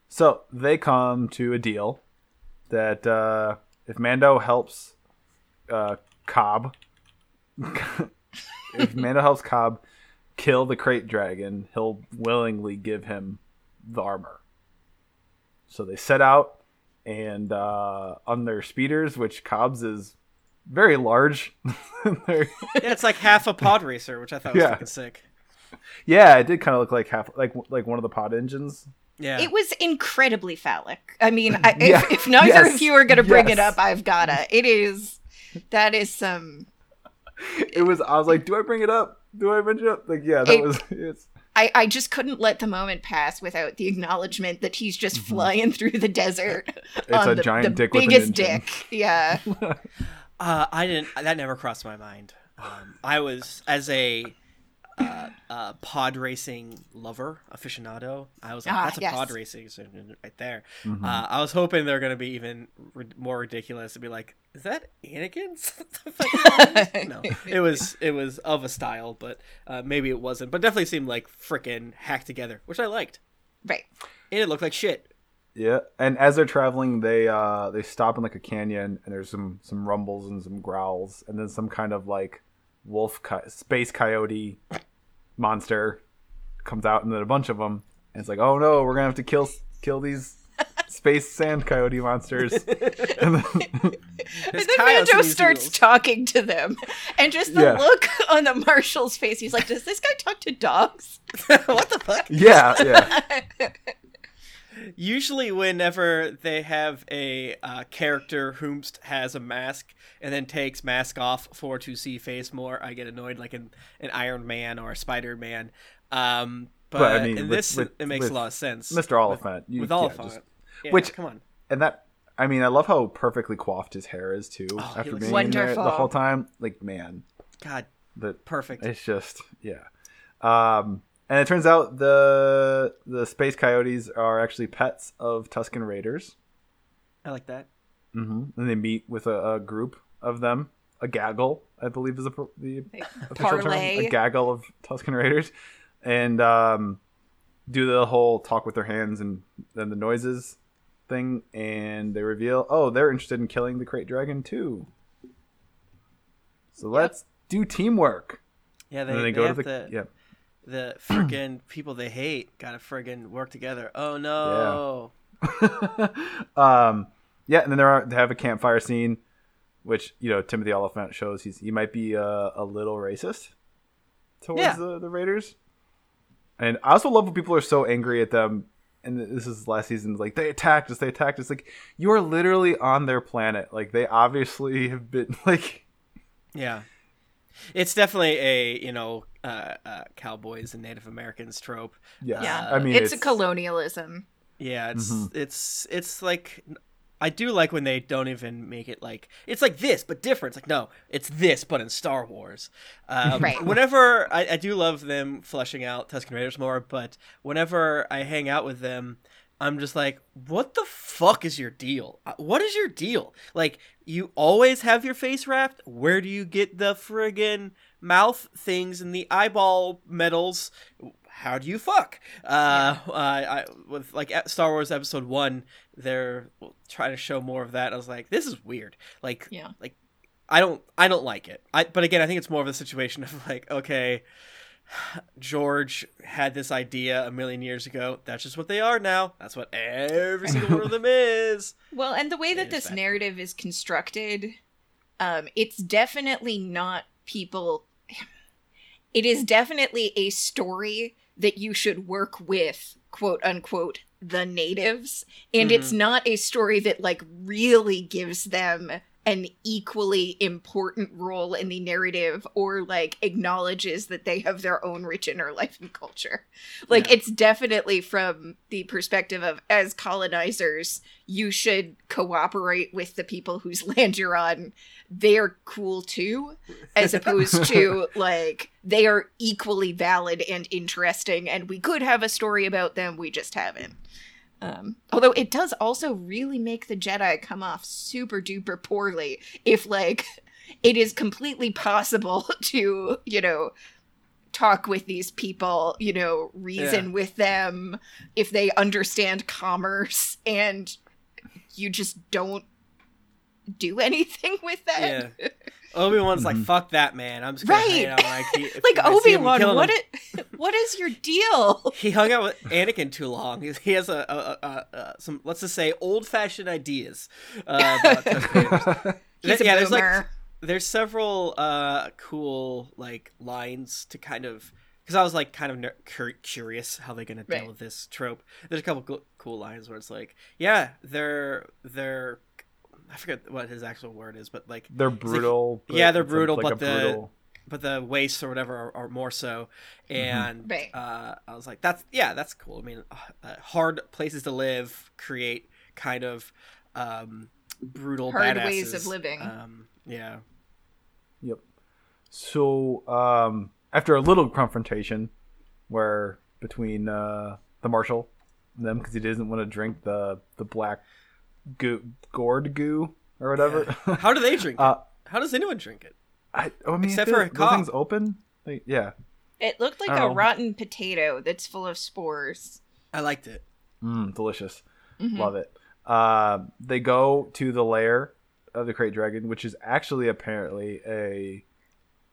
A: So they come to a deal that uh, if Mando helps uh, Cobb, if Mando helps Cobb kill the krayt dragon, he'll willingly give him the armor. So they set out, and uh, on their speeders, which Cobb's is very large.
C: Yeah, it's like half a pod racer, which I thought was
A: Yeah.
C: fucking sick.
A: yeah, it did kind of look like half, like like one of the pod engines.
C: Yeah.
B: it was incredibly phallic i mean I,
A: Yeah.
B: if, if neither
A: Yes.
B: of you are gonna bring it up i've gotta it is that is some
A: It was. I was like, do I bring it up? Do I mention it? up? Like, yeah, that
B: It-
A: was. It's
B: I, I just couldn't let the moment pass without the acknowledgement that he's just flying through the desert.
A: Mm-hmm. It's
B: on
A: a
B: the,
A: giant
B: the
A: dick with an
B: biggest dick. Yeah.
C: Uh, I didn't. That never crossed my mind. Um, I was as a uh, uh, pod racing lover aficionado. I was like,
B: Ah,
C: that's a
B: yes.
C: pod racing thing right there.
A: Mhm.
C: Uh, I was hoping they're gonna be even ri- more ridiculous and be like, is that Anakin? What the fuck is- no, it was it was of a style, but uh, maybe it wasn't. But definitely seemed like frickin' hacked together, which I liked.
B: right.
C: And it looked like shit.
A: Yeah, and as they're traveling, they uh they stop in like a canyon, and there's some some rumbles and some growls, and then some kind of like wolf co- space coyote monster comes out, and then a bunch of them, and it's like, oh no, we're gonna have to kill kill these space sand coyote monsters. and then,
C: There's
B: and then
C: coyotes in
B: Mando
C: these
B: starts
C: deals.
B: talking to them, and just the
A: Yeah.
B: look on the marshal's face. He's like, "Does this guy talk to dogs?"
C: what the fuck?
A: yeah, yeah,
C: Usually, whenever they have a uh, character whom has a mask and then takes mask off for to see face more, I get annoyed, like in an Iron Man or a Spider Man. Um, but,
A: But, I mean,
C: in
A: with-
C: this,
A: with-
C: it makes
A: with
C: a lot of sense.
A: Mr. Olyphant, you-
C: with
A: yeah,
C: Olyphant,
A: just-
C: Yeah,
A: which-
C: come on,
A: and that. I mean, I love how perfectly coiffed his hair is too.
C: Oh,
A: after
C: looks
A: being in there the whole time, like man,
C: God,
A: the
C: perfect.
A: It's just yeah. Um, and it turns out the the space coyotes are actually pets of Tusken Raiders.
C: I like that.
A: hmm And they meet with a, a group of them, a gaggle, I believe is the, the official term, a gaggle of Tusken Raiders, and um, do the whole talk with their hands and then the noises thing, and they reveal, oh, they're interested in killing the Krayt Dragon too. So let's do teamwork.
C: Yeah, they,
A: and then they,
C: they
A: go to the
C: the
A: yeah.
C: The friggin' people they hate gotta friggin' work together. Oh no.
A: um, yeah, and then there are they have a campfire scene, which you know Timothy Olyphant shows he's he might be uh, a little racist towards
C: Yeah.
A: the, the Raiders. And I also love when people are so angry at them. And this is last season. Like they attacked us, they attacked us. Like you are literally on their planet. Like they obviously have been like
C: Yeah. It's definitely a, you know, uh, uh, cowboys and Native Americans trope.
A: yeah.
B: Yeah,
A: I mean
B: it's, a colonialism.
C: Yeah, it's
A: Mhm.
C: it's it's like I do like when they don't even make it like it's like this but different. It's like no, it's this but in Star Wars. Um,
B: Right.
C: Whenever I, I do love them fleshing out Tusken Raiders more, but whenever I hang out with them, I'm just like, what the fuck is your deal? Uh, What is your deal? Like you always have your face wrapped. Where do you get the friggin' mouth things and the eyeball medals? how do you fuck? Uh, uh, I, with like Star Wars Episode One, they're trying to show more of that. I was like, this is weird. Like,
B: Yeah.
C: like I don't, I don't like it. I, but again, I think it's more of a situation of like, okay, George had this idea a million years ago. That's just what they are now. That's what every single one of them is.
B: Well, and the way that this
C: bad.
B: narrative is constructed, um, it's definitely not people. It is definitely a story that you should work with, quote unquote, the natives. And it's mm-hmm. not a story that, like, really gives them an equally important role in the narrative or, like, acknowledges that they have their own rich inner life and culture. Like,
C: Yeah.
B: it's definitely from the perspective of, as colonizers, you should cooperate with the people whose land you're on. They're cool too, as opposed to like they are equally valid and interesting, and we could have a story about them. We just haven't. Um, although it does also really make the Jedi come off super duper poorly if like it is completely possible to you know talk with these people, you know, reason
C: Yeah.
B: with them if they understand commerce and you just don't do anything with that.
C: Yeah. Obi Wan's like,
A: Mhm.
C: fuck that man. I'm just gonna
B: Right.
C: hang out. Like, he, if
B: like
C: I see him
B: Obi-Wan,
C: killing
B: what
C: him-
B: it, what is your deal?
C: He hung out with Anakin too long. He, he has a, a, a, a some let's just say old fashioned ideas uh, about Tusken Raiders.
B: A
C: yeah, there's like there's several uh cool like lines to kind of because I was like kind of ner- cur- curious how they're gonna deal
B: Right.
C: with this trope. There's a couple cool, cool lines where it's like, yeah, they're they're I forget what his actual word is, but like
A: They're brutal. but
C: yeah, they're brutal,
A: like
C: but the-
A: brutal-
C: but the wastes or whatever are, are more so. And
B: Right.
C: uh, I was like, that's yeah, that's cool. I mean, uh, hard places to live create kind of um, brutal
B: Hard
C: badasses.
B: ways of living.
C: Um, yeah,
A: Yep. So, um, after a little confrontation, where between uh, the marshal and them because he doesn't want to drink the the black goo gourd goo or whatever.
C: How do they drink
A: Uh,
C: it? How does anyone drink it?
A: I, I mean,
C: Except for
A: like
C: Cobb.
A: things open. Like, yeah,
B: It looked like a
A: know.
B: rotten potato that's full of spores.
C: I liked it.
A: mm, delicious.
B: Mhm.
A: Love it. Uh, they go to the lair of the krayt dragon, which is actually apparently a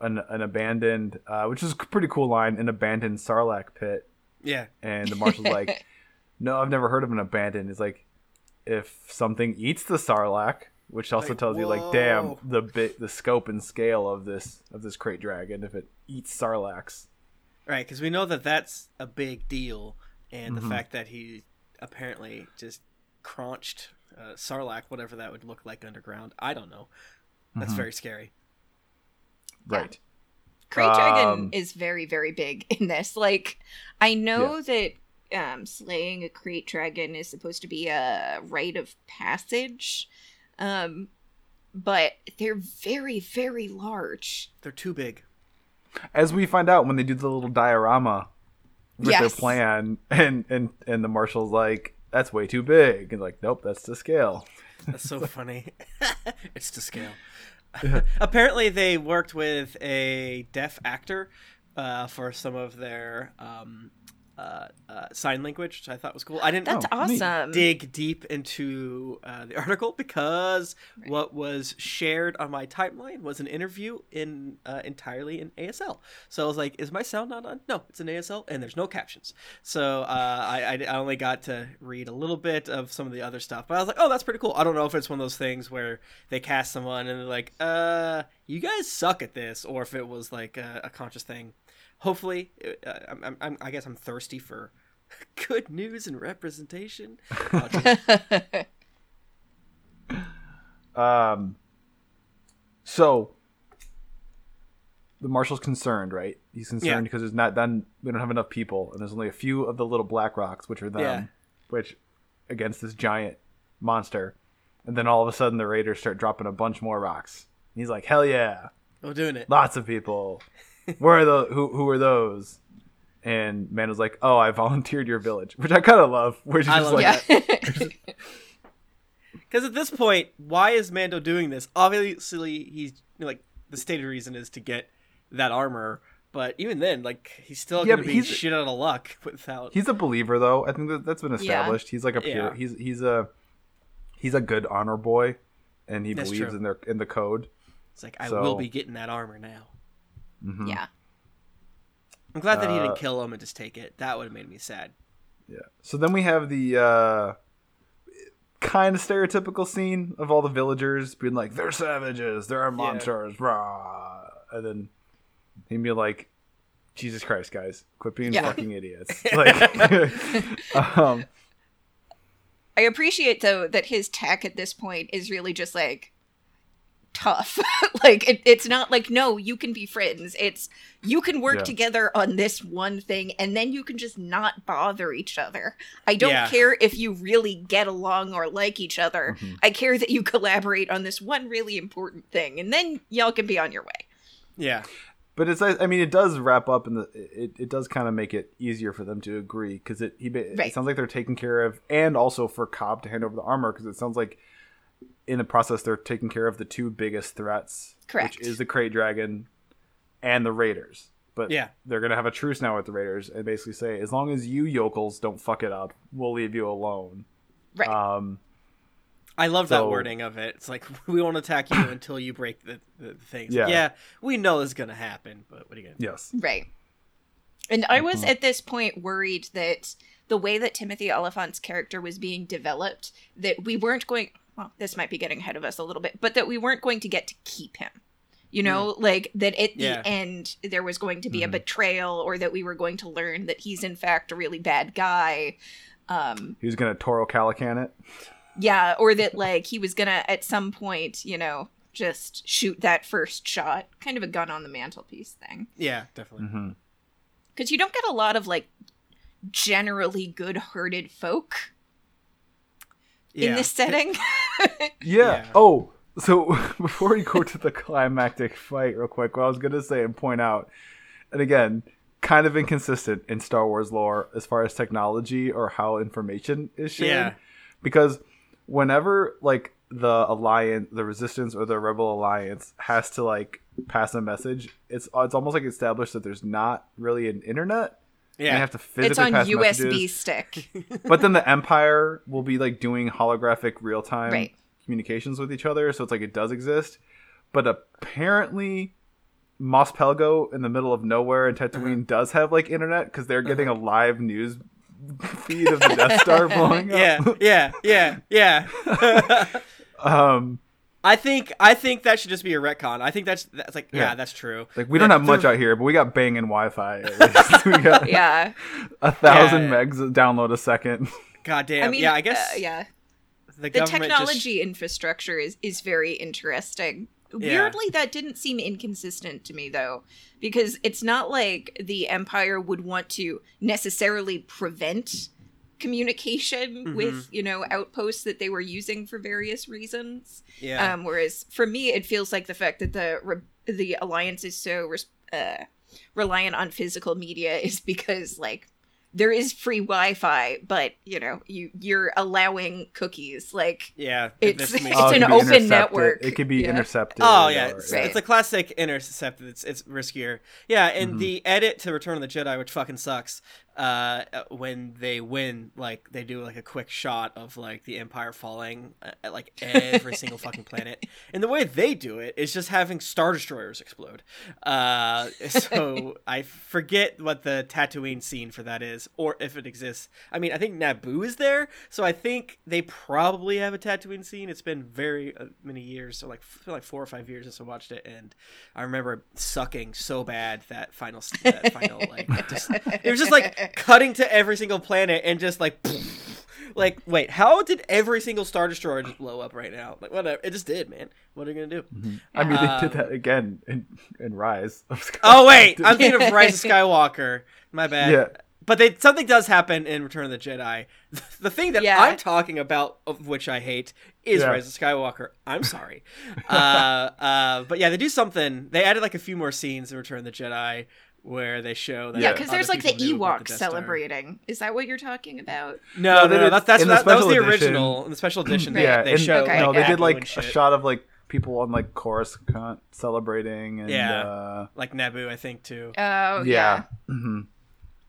A: an, an abandoned, uh, which is a pretty cool line, an abandoned sarlacc pit.
C: Yeah.
A: And the marshal's like, "No, I've never heard of an abandoned." It's like if something eats the sarlacc, which also
C: Like,
A: tells you like, damn, the bit, the scope and scale of this of this krayt dragon. If it eats sarlaccs,
C: Right, because we know that that's a big deal, and
A: Mhm.
C: the fact that he apparently just crunched uh, Sarlacc, whatever that would look like underground. I don't know. That's
A: Mhm.
C: very scary.
A: right?
B: Krayt Dragon
A: Um,
B: is very, very big in this. Like, I know that um, slaying a Krayt Dragon is supposed to be a rite of passage, um, but they're very, very large.
C: They're too big.
A: As we find out when they do the little diorama with their plan, and and and the marshal's like, "That's way too big," and like, "Nope, that's to scale."
C: That's so funny. it's to scale. Apparently, they worked with a deaf actor uh, for some of their um, uh, uh, sign language, which I thought was cool. I didn't
B: That's
A: Oh,
B: awesome.
C: dig deep into uh, the article because what was shared on my timeline was an interview in uh, entirely in ASL. So I was like, "Is my sound not on?" No, it's in ASL, and there's no captions. So uh, I, I I only got to read a little bit of some of the other stuff, but I was like, "Oh, that's pretty cool." I don't know if it's one of those things where they cast someone and they're like, "Uh, you guys suck at this," or if it was like a, a conscious thing. Hopefully, uh, I'm, I'm, I'm, guess I'm thirsty for good news and representation.
A: Um. So the marshal's concerned, right? He's concerned
C: Yeah.
A: because there's not done. We don't have enough people, and there's only a few of the little black rocks, which are them,
C: Yeah.
A: which against this giant monster. And then all of a sudden, the raiders start dropping a bunch more rocks. And he's like, "Hell yeah,
C: We're doing it.
A: lots of people. Where are the who? Who are those?" And Mando's like, "Oh, I volunteered your village," which I kind of love. Where she's
C: I
A: just
C: love
A: like,
B: yeah.
C: Because at this point, why is Mando doing this? Obviously, he's like the stated reason is to get that armor. But even then, like he's still
A: Yeah,
C: gonna be
A: he's-
C: shit out of luck without.
A: He's a believer, though. I think that that's been
B: Yeah.
A: established. He's like a pure.
C: Yeah.
A: He's he's a he's a good honor boy, and he
C: That's
A: believes
C: true.
A: in their in the code.
C: It's like I
A: so-
C: will be getting that armor now.
A: Mhm.
B: yeah.
C: I'm glad that he
A: Uh,
C: didn't kill him and just take it. That would have made me sad.
A: Yeah. So then we have the uh, kind of stereotypical scene of all the villagers being like, "They're savages. They're monsters." Rah. And then he'd be like, "Jesus Christ, guys, quit being
B: Yeah.
A: fucking idiots!" Like, um,
B: I appreciate though that his tech at this point is really just like tough. like it, it's not like no, you can be friends. It's you can work
A: Yeah.
B: together on this one thing and then you can just not bother each other. I don't
C: Yeah.
B: care if you really get along or like each other.
A: Mhm.
B: I care that you collaborate on this one really important thing and then y'all can be on your way.
C: Yeah,
A: But it's I mean it does wrap up and the it, it does kind of make it easier for them to agree because it he ba-
B: Right.
A: sounds like they're taking care of and also for Cobb to hand over the armor because it sounds like in the process they're taking care of the two biggest threats
B: Correct.
A: which is the krayt dragon and the raiders but
C: Yeah.
A: they're gonna have a truce now with the raiders and basically say as long as you yokels don't fuck it up we'll leave you alone
B: Right.
A: um
C: I love
A: So-
C: that wording of it. It's like we won't attack you until you break the, the things.
A: Yeah.
C: yeah, we know this is gonna happen, but what are you gonna? do?
A: yes
B: Right. And I was
A: Mhm.
B: at this point worried that the way that Timothy Olyphant's character was being developed, that we weren't going. Well, this might be getting ahead of us a little bit, but that we weren't going to get to keep him. You know, like that at the end there was going to be a
A: Mhm.
B: betrayal, or that we were going to learn that he's in fact a really bad guy. Um,
A: he was gonna Toro Calican it
B: yeah, or that like he was gonna at some point, you know, just shoot that first shot, kind of a gun on the mantelpiece thing.
C: Yeah, definitely.
A: hmm
B: because you don't get a lot of like generally good-hearted folk
C: Yeah.
B: in this setting.
A: Yeah.
C: Yeah.
A: Oh, so before we go to the climactic fight, real quick, what I was gonna say and point out, and again, kind of inconsistent in Star Wars lore as far as technology or how information is shared.
C: Yeah.
A: Because whenever like the alliance, the resistance or the rebel alliance has to like pass a message, it's it's almost like established that there's not really an internet. And
C: Yeah.
A: they have to physically
B: It's on
A: pass
B: USB
A: messages.
B: stick.
A: But then the Empire will be like doing holographic real time
B: Right.
A: communications with each other, so it's like it does exist. But apparently, Mos Pelgo in the middle of nowhere in Tatooine does have like internet because they're getting a live news feed of the Death Star blowing up.
C: yeah, yeah, yeah, yeah.
A: Um,
C: I think I think that should just be a retcon. I think that's that's like yeah,
A: Yeah.
C: that's true.
A: like we don't have much out here, but we got banging Wi-Fi. We got
B: yeah.
A: a thousand
C: Yeah.
A: megs download a second.
C: God damn.
B: I mean,
C: yeah, I guess
B: uh, yeah.
C: the,
B: The
C: government
B: technology infrastructure is is very interesting. Weirdly, that didn't seem inconsistent to me though, because it's not like the Empire would want to necessarily prevent communication
C: Mhm.
B: with you know outposts that they were using for various reasons.
C: Yeah.
B: Um, whereas for me, it feels like the fact that the re- the alliance is so res- uh, reliant on physical media is because like there is free Wi-Fi, but you know you you're allowing cookies. Like
C: yeah.
B: it's-
C: this makes
B: It's
A: it
B: an
A: could
B: open network.
A: It could be
B: Yeah.
A: intercepted.
C: Oh yeah,
A: or-
C: it's,
B: Right.
C: it's a classic intercept. It's it's riskier. Yeah, and
A: Mhm.
C: the edit to Return of the Jedi, which fucking sucks. Uh, when they win, like they do like a quick shot of like the Empire falling uh, at like every single fucking planet, and the way they do it is just having star destroyers explode. Uh, so I forget what the Tatooine scene for that is, or if it exists. I mean, I think Naboo is there, so I think they probably have a Tatooine scene. It's been very uh, many years, so like like four or five years since I watched it, and I remember sucking so bad that final that final like just it was just like cutting to every single planet and just like like wait how did every single star destroyer just blow up right now like whatever it just did man what are you gonna do
A: I mean, they
C: Um,
A: did that again in, in Rise. of Skywalker.
C: oh wait i'm thinking of rise of skywalker my bad
A: yeah.
C: but they something does happen in Return of the Jedi. The thing that
B: Yeah.
C: I'm talking about, of which I hate, is
A: Yeah.
C: Rise of Skywalker. I'm sorry, uh, uh, but yeah, they do something. They added like a few more scenes in Return of the Jedi where they show that.
B: yeah,
A: Yeah.
B: because there's like the
C: people knew about
B: Ewoks
C: the
B: celebrating. Is that what you're talking about?
C: No,
A: No,
C: no,
A: they
C: no, that's, that's
A: in the
C: that, that was the
A: special edition-
C: original. In the special edition, they,
A: yeah,
C: they
A: and
C: show.
B: Okay.
A: no, they did like a shot of like people on like Coruscant celebrating and
C: Yeah.
A: uh,
C: like Naboo, I think too.
B: Oh yeah.
A: yeah. hmm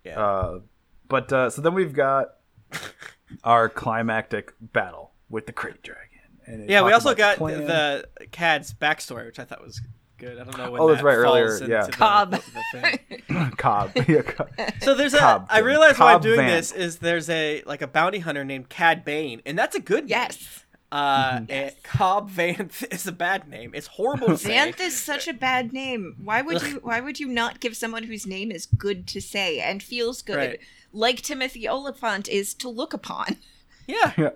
C: Yeah.
A: Uh, but uh, so then we've got our climactic battle with the krayt dragon. And
C: yeah, we also got
A: plan.
C: the, the Cad's backstory, which I thought was good. I don't know when.
A: Oh, that's
C: that
A: right, earlier,
C: falls into
A: yeah.
C: the-
B: Cobb.
C: the thing.
A: Cobb. Yeah, Cobb.
C: So there's a.
A: Cobb
C: I
A: Van-
C: realize why I'm doing
A: Van.
C: this is there's a like a bounty hunter named Cad Bane, and that's a good name.
B: Yes.
C: Uh,
A: Mhm.
C: and Cobb Vanth is a bad name. It's horrible to say.
B: Xanth is such a bad name. Why would you why would you not give someone whose name is good to say and feels good?
C: Right.
B: Like Timothy Olyphant is to look upon.
C: Yeah.
A: Yeah.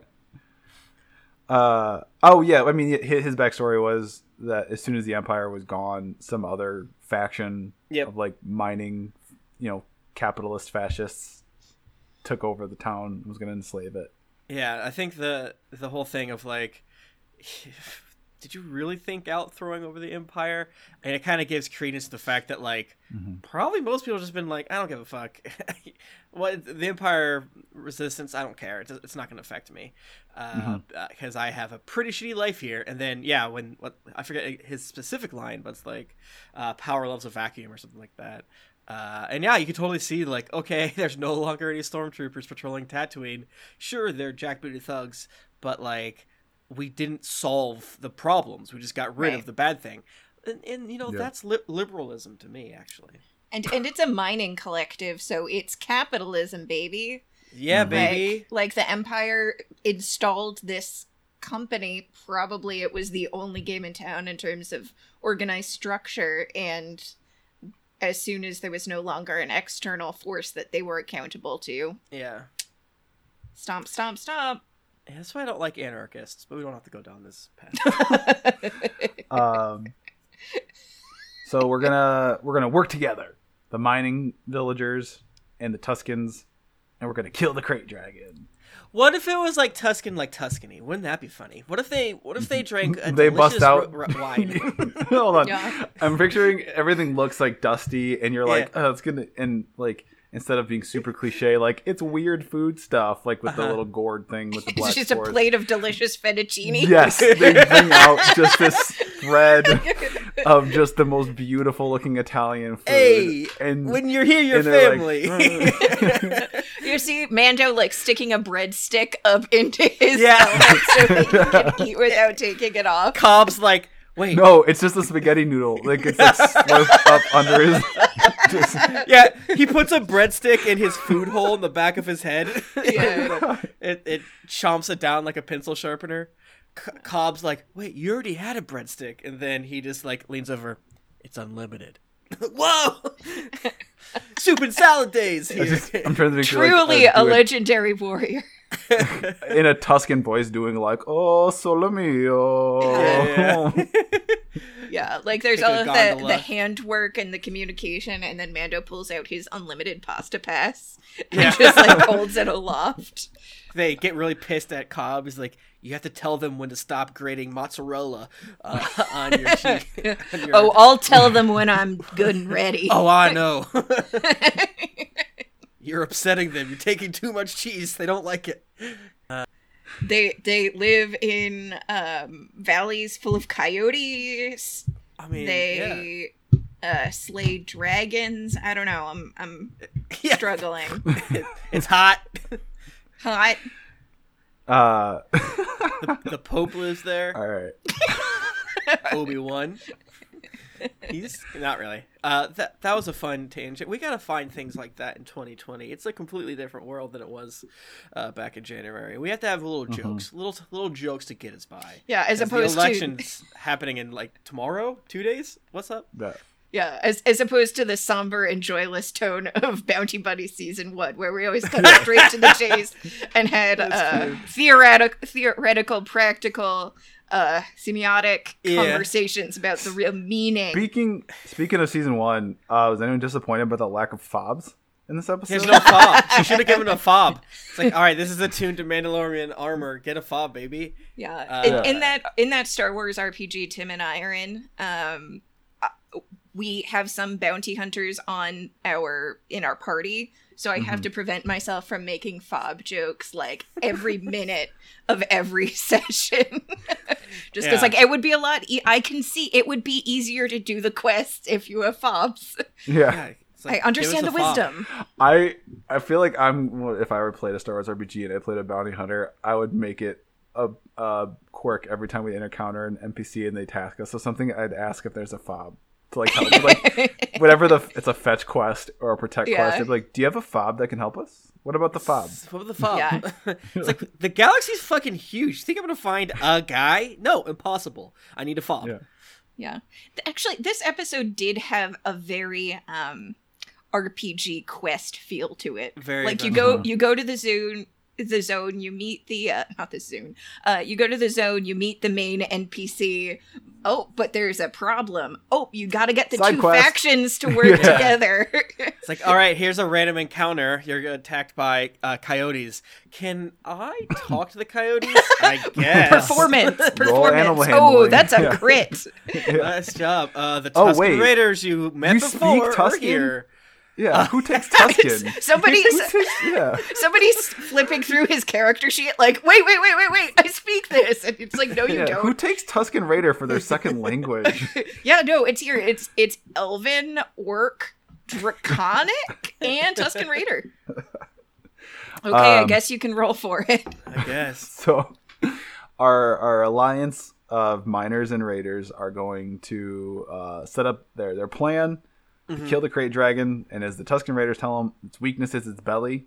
A: Uh, oh yeah, I mean his, his backstory was that as soon as the empire was gone, some other faction
C: Yep.
A: of like mining, you know, capitalist fascists took over the town and was going to enslave it.
C: Yeah, I think the the whole thing of like, did you really think out throwing over the empire? And it kind of gives credence to the fact that like
A: Mhm.
C: probably most people have just been like, I don't give a fuck. what the empire resistance, I don't care. It's, it's not going to affect me because I have a pretty shitty life here. And then yeah, when what I forget his specific line, but it's like uh, power loves a vacuum or something like that. Uh, and yeah, you can totally see like, okay, there's no longer any stormtroopers patrolling Tatooine. Sure, they're jackbooted thugs, but like, we didn't solve the problems. We just got rid
B: Right.
C: of the bad thing. And, and you know,
A: Yeah.
C: that's li- liberalism to me, actually.
B: And and it's a mining collective, so it's capitalism, baby.
C: Yeah,
A: Mhm.
C: baby.
B: Like, like the Empire installed this company. Probably it was the only game in town in terms of organized structure. And as soon as there was no longer an external force that they were accountable to,
C: Yeah.
B: stomp, stomp, stomp.
C: Yeah, That's why I don't like anarchists, but we don't have to go down this path.
A: Um, so we're gonna we're gonna work together, the mining villagers and the Tuskens, and we're gonna kill the krayt dragon.
C: What if it was like Tuscan, like Tuscany? Wouldn't that be funny? What if they, what if they drank a
A: They bust out-
C: ro- ro- wine?
A: Hold on.
B: Yeah.
A: I'm picturing everything looks like dusty, and you're like,
C: Yeah.
A: oh, it's gonna, and like instead of being super cliche, like it's weird food stuff, like with the
C: Uh-huh.
A: little gourd thing with the black
B: It's just a plate of delicious fettuccine.
A: Yes, they bring out just this spread of just the most beautiful looking Italian food.
C: hey,
A: and
C: when you're here, your family.
A: like,
B: You see Mando like sticking a breadstick up into his
C: Yeah.
B: so that he can eat without taking it off.
C: Cobb's like, wait,
A: no, it's just a spaghetti noodle. Like it's like slurped up under his. Just,
C: yeah, he puts a breadstick in his food hole in the back of his head.
B: Yeah.
C: it it chomps it down like a pencil sharpener. C- Cobb's like, wait, you already had a breadstick, and then he just like leans over. It's unlimited. Whoa! Soup and salad days
A: I
C: here.
A: just, I'm trying to picture like,
B: Truly
A: uh,
B: a
A: doing-
B: legendary warrior.
A: in a Tuscan voice doing like "Oh, solo mio."
C: Yeah, yeah.
B: Yeah, like there's all of the, the handwork and the communication, and then Mando pulls out his unlimited pasta pass and
C: Yeah.
B: just like holds it aloft.
C: they get really pissed at Cobb. He's like, you have to tell them when to stop grating mozzarella uh, on your cheek. on your-
B: Oh, I'll tell them when I'm good and ready.
C: oh, I know. You're upsetting them. You're taking too much cheese. They don't like it.
B: They they live in um, valleys full of coyotes.
C: I mean,
B: They uh, slay dragons. I don't know. I'm I'm
C: yeah.
B: struggling.
C: it's hot.
B: Hot.
A: Uh,
C: The Pope lives there.
A: all right.
C: Obi Wan. He's not really. Uh, that that was a fun tangent. We gotta find things like that in 2020. It's a completely different world than it was uh, back in January. We have to have little jokes, little little jokes to get us by.
B: Yeah, as
C: the
B: opposed to
C: elections happening in like tomorrow, two days. What's up?
A: That-
B: yeah, as as opposed to the somber and joyless tone of Bounty Buddy season one, where we always cut straight to the chase and had uh, theoretic, theoretical, practical, uh, semiotic
C: Yeah.
B: conversations about the real meaning.
A: Speaking speaking of season one, uh, was anyone disappointed by the lack of fobs in this episode?
C: There's no fob. She should have given a fob. It's like, all right, this is attuned to Mandalorian armor. Get a fob, baby.
B: Yeah,
C: Uh,
B: in, in that in that Star Wars RPG Tim and I are in, um, uh, we have some bounty hunters on our in our party, so I have mm-hmm. to prevent myself from making fob jokes like every minute of every session. Just because,
C: Yeah.
B: like, it would be a lot. E- I can see it would be easier to do the quests if you have fobs.
A: yeah.
C: Yeah, it's
B: I understand the
C: give fob.
B: wisdom.
A: I I feel like I'm well, if I ever played a Star Wars RPG and I played a bounty hunter, I would make it a, a quirk every time we encounter an NPC and they task us. So something I'd ask if there's a fob to like help, like whatever the it's a fetch quest or a protect
B: Yeah.
A: quest. I'd be like, do you have a fob that can help us? What about the fob?
C: What the fob?
B: Yeah.
C: it's like the galaxy's fucking huge. You think I'm gonna find a guy? No, impossible. I need a fob.
A: Yeah.
B: Yeah. Actually, this episode did have a very um RPG quest feel to it.
C: Very
B: like you
C: adventure.
B: go you go to the zone the zone you meet the uh, not the zone uh you go to the zone you meet the main npc oh but there's a problem oh you got to get the
A: Side
B: two
A: quest.
B: factions to work
A: Yeah.
B: together
C: It's like, all right, here's a random encounter. You're attacked by uh, coyotes. Can I talk to the coyotes? I guess.
B: performance
A: Roll animal
B: performance oh that's a
A: Yeah.
B: crit
C: Nice job. Uh, the
A: Oh,
C: Tusken
A: wait.
C: Raiders you met
A: You
C: before
A: speak
C: are here.
A: Yeah, who takes Tusken?
B: somebody
A: Who takes- yeah.
B: somebody's flipping through his character sheet like wait wait wait wait wait i speak this and it's like no you
A: yeah.
B: don't
A: Who takes Tusken Raider for their second language?
B: Yeah, no, it's here. It's it's Elven, Orc, Draconic, and Tusken Raider. Okay, I
A: Um,
B: guess you can roll for it.
C: I guess.
A: So, our our alliance of miners and raiders are going to uh, set up their their plan,
C: Mm-hmm.
A: kill the krayt dragon, and as the Tusken Raiders tell them, its weakness is its belly.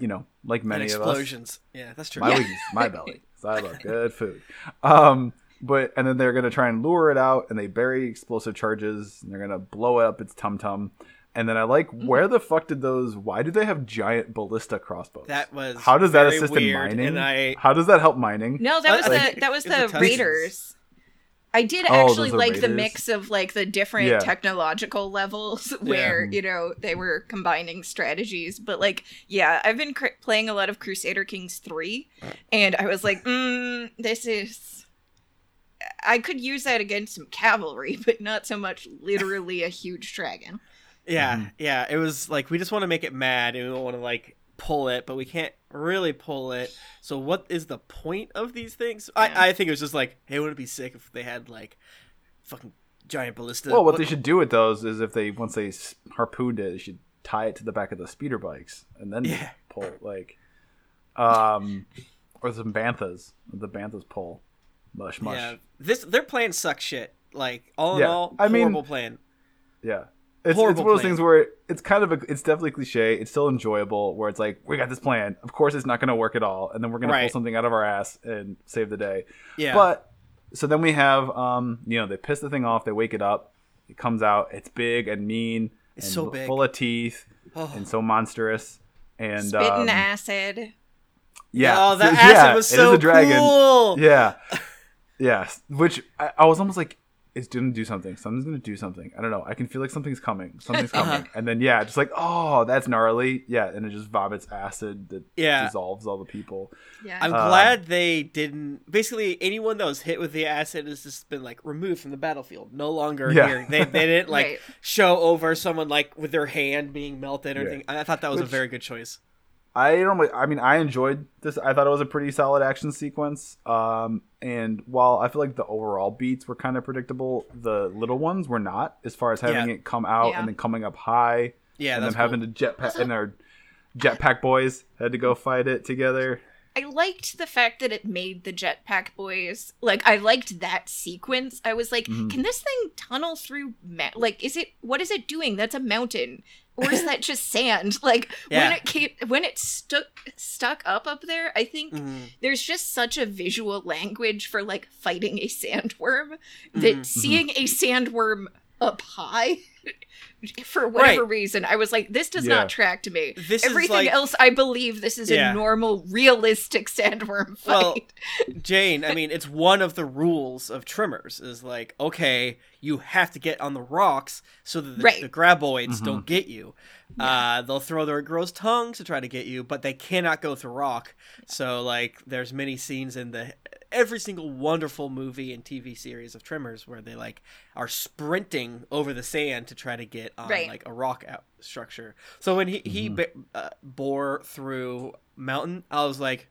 A: You know, like
C: And
A: many of us.
C: explosions. Yeah, that's true.
A: My
C: Yeah.
A: weakness, my belly. So I love good food. Um, but and then they're gonna try and lure it out, and they bury explosive charges, and they're gonna blow up its tum tum. And then I like,
C: Mm.
A: where the fuck did those? Why do they have giant ballista crossbows?
C: That was
A: How does that assist
C: weird,
A: in mining?
C: and I
A: How does that help mining?
B: No, that was
C: I
B: the that was the
C: the Tuskens.
B: Raiders. I did
A: Oh,
B: actually
A: those are
B: like the mix of like the different
A: Yeah.
B: technological levels where you know they were combining strategies. But like, yeah, I've been cr- playing a lot of Crusader Kings three, and I was like, mm, this is. I could use that against some cavalry, but not so much literally a huge dragon.
C: Yeah,
A: Mm-hmm.
C: yeah. It was like we just want to make it mad and we don't want to like pull it, but we can't really pull it. So what is the point of these things?
B: Yeah.
C: I I think it was just like, hey, wouldn't it be sick if they had like fucking giant ballista?
A: Well, what they should do with those is if they once they harpooned it, they should tie it to the back of the speeder bikes and then
C: Yeah.
A: pull like, um, or some banthas. The banthas pull, mush mush.
C: Yeah,
A: Yeah,
C: this their plan sucks shit. Like all in
A: Yeah,
C: all,
A: I mean-
C: plan.
A: It's, it's
C: Horrible
A: one of those
C: plan.
A: things where it's kind of a, it's definitely cliche. It's still enjoyable. Where it's like we got this plan. Of course, it's not going to work at all, and then we're going to pull something out of our ass and save the day.
C: Yeah,
A: But so then we have, um, you know, they piss the thing off. They wake it up. It comes out. It's big and mean.
C: It's
A: and
C: so big.
A: full of teeth
C: Oh.
A: and so monstrous. And
B: Spitting
A: um,
B: acid.
A: yeah,
C: oh, that
A: So-
C: acid
A: yeah,
C: was
A: it is
C: so
A: a dragon.
C: cool.
A: Yeah, yeah. Which I, I was almost like, it's gonna do something. Something's gonna do something. I don't know. I can feel like something's coming. Something's coming.
C: Uh-huh.
A: And then yeah, just like oh, that's gnarly. Yeah, and it just vomits acid that
C: Yeah.
A: dissolves all the people.
B: Yeah.
C: I'm
A: Uh,
C: glad they didn't. Basically, anyone that was hit with the acid has just been like removed from the battlefield. No longer
A: Yeah.
C: here. They, they didn't like
B: Right.
C: show over someone like with their hand being melted or
A: Yeah.
C: anything. I I thought that was a very good choice.
A: I don't. I mean, I enjoyed this. I thought it was a pretty solid action sequence. Um, and while I feel like the overall beats were kind of predictable, the little ones were not. As far as having
C: Yeah.
A: it come out
B: Yeah.
A: and then coming up high,
C: Yeah,
A: and
C: that's
A: them having
C: cool.
A: to jetpack and our jetpack boys had to go fight it together.
B: I liked the fact that it made the jetpack boys like I liked that sequence. I was like,
A: Mhm.
B: can this thing tunnel through ma- like is it what is it doing? That's a mountain. Or is that just sand? Like when it came when it stuck stuck up up there, I think
C: Mhm.
B: there's just such a visual language for like fighting a sandworm that
C: Mhm.
B: seeing a sandworm up high for whatever
C: Right.
B: reason i was like this does
A: Yeah.
B: not track to me
C: This is
B: everything
C: like-
B: else i believe this is
C: Yeah.
B: a normal realistic sandworm fight Well,
C: Jane, I mean, it's one of the rules of Tremors is like, okay, you have to get on the rocks so that the,
B: Right.
C: the graboids
A: Mhm.
C: don't get you. Uh, they'll throw their gross tongues to try to get you, but they cannot go through rock. So, like, there's many scenes in the every single wonderful movie and TV series of Tremors where they like are sprinting over the sand to try to get on
B: Right.
C: like a rock out structure. So when he he
A: Mhm.
C: ba- uh, bore through mountain, I was like,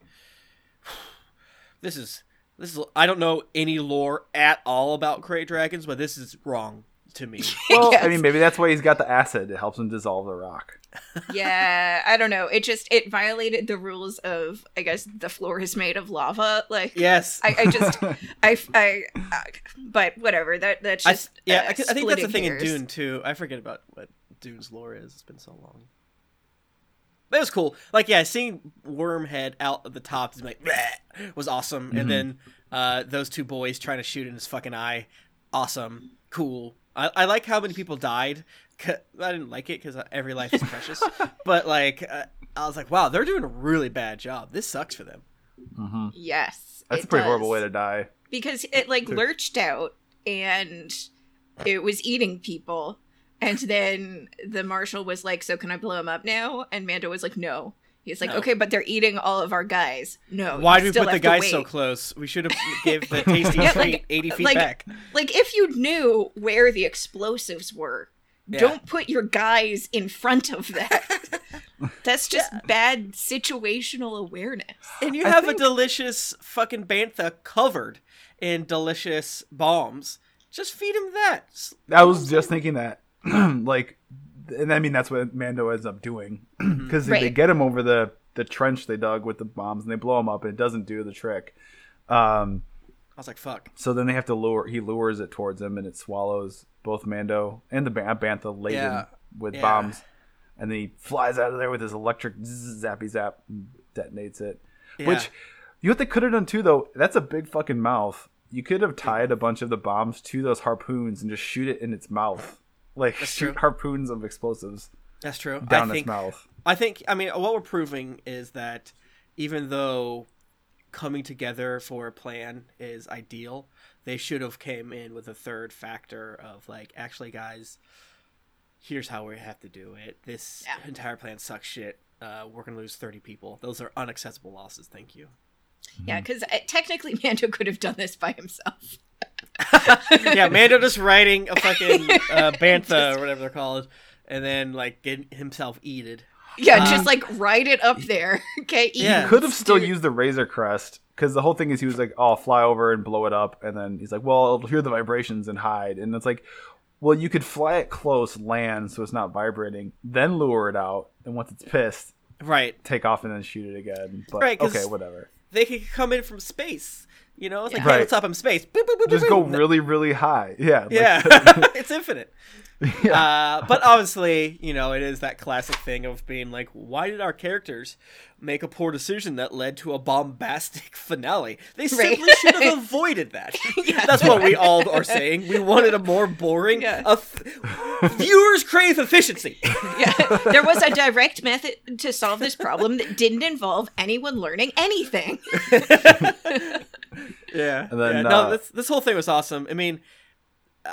C: this is this is I don't know any lore at all about Krayt dragons, but this is wrong to me.
A: Well,
B: Yes.
A: I mean, maybe that's why he's got the acid. It helps him dissolve the rock.
B: yeah i don't know it just it violated the rules of i guess the floor is made of lava like
C: yes.
B: I, I just I, I, I but whatever that that's
C: I,
B: just
C: yeah,
B: uh,
C: I, I think that's the thing
B: hairs.
C: in Dune too. I forget about what Dune's lore is. It's been so long. But it was cool. Like, yeah, seeing Wormhead out of the top is like "Bleh," was awesome,
A: Mhm.
C: and then uh, those two boys trying to shoot in his fucking eye, awesome, cool. I, I like how many people died. I didn't like it because every life is precious, but like uh, I was like, wow, they're doing a really bad job. This sucks for them.
A: hmm
B: yes
A: That's
B: it
A: a pretty horrible way to die.
B: because it like lurched out and it was eating people and then the marshal was like so can i blow him up now and mando was like no he's like
C: No.
B: okay but they're eating all of our guys no
C: Why
B: you
C: did we
B: still
C: put the guys so close? We should have gave the tasty
B: Yeah,
C: treat
B: like-
C: eighty feet
B: like-
C: back.
B: like if you knew where the explosives were
C: Yeah.
B: don't put your guys in front of that that's just bad situational awareness
C: And you have
A: think-
C: a delicious fucking bantha covered in delicious bombs. Just feed him that.
A: I was just thinking that, like, and I mean that's what Mando ends up doing because they get him over the the trench they dug with the bombs and they blow him up and it doesn't do the trick. Um,
C: I was like, fuck.
A: so then they have to lure. He lures it towards him and it swallows both Mando and the Ban- Bantha laden
C: Yeah.
A: with
C: Yeah.
A: bombs, and then he flies out of there with his electric zappy zap, and detonates it.
C: Yeah.
A: Which you know what they could have done too though? That's a big fucking mouth. You could have tied a bunch of the bombs to those harpoons and just shoot it in its mouth. Like
C: That's
A: shoot
C: true.
A: harpoons of explosives
C: That's true.
A: down
C: I
A: its
C: think,
A: mouth.
C: I think, I mean, what we're proving is that even though coming together for a plan is ideal, they should have came in with a third factor of like, actually, guys, here's how we have to do it. This
B: Yeah.
C: entire plan sucks shit. Uh, we're gonna lose thirty people. Those are unacceptable losses. Thank you.
B: Yeah, because technically Mando could have done this by himself.
C: Yeah, Mando just writing a fucking uh, bantha or whatever they're called, and then like getting himself eated.
B: Yeah,
C: Um,
B: just like write it up there. Okay.
C: Yeah.
B: eat.
A: Could have still
B: Dude.
A: used the Razor Crest because the whole thing is he was like, "Oh, I'll fly over and blow it up," and then he's like, "Well, I'll hear the vibrations and hide." And it's like, well, you could fly it close, land so it's not vibrating, then lure it out, and once it's pissed,
C: Right.
A: take off and then shoot it again. But
C: Right, 'cause-
A: okay, whatever.
C: They could come in from space. You know, it's like,
A: Yeah.
C: hey,
A: Right.
C: what's up? I'm space. Boop, boop, boop,
A: Just
C: boop,
A: go
C: boop.
A: really, really high. Yeah. like-
C: Yeah, it's infinite.
A: Yeah.
C: Uh, but obviously, you know, it is that classic thing of being like, why did our characters make a poor decision that led to a bombastic finale? They simply should have avoided that. That's what we all are saying. We wanted a more boring.
B: Yeah.
C: a f- viewers crave efficiency.
B: Yeah, there was a direct method to solve this problem that didn't involve anyone learning anything.
C: Yeah.
A: And then,
C: yeah,
A: uh,
C: no, this this whole thing was awesome. I mean,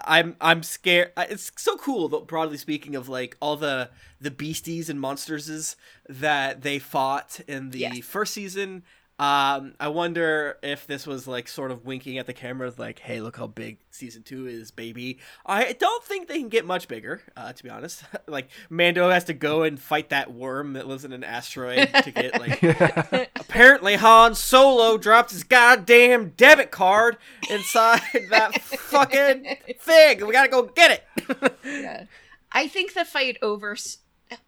C: I'm I'm scared. It's so cool, though, broadly speaking, of like all the the beasties and monsters that they fought in the
B: Yes.
C: first season. Um, I wonder if this was like sort of winking at the camera, like, "Hey, look how big season two is, baby." I don't think they can get much bigger, uh, to be honest. like Mando has to go and fight that worm that lives in an asteroid to get like Apparently, Han Solo dropped his goddamn debit card inside that fucking thing. We gotta go get it.
B: Yeah. I think the fight over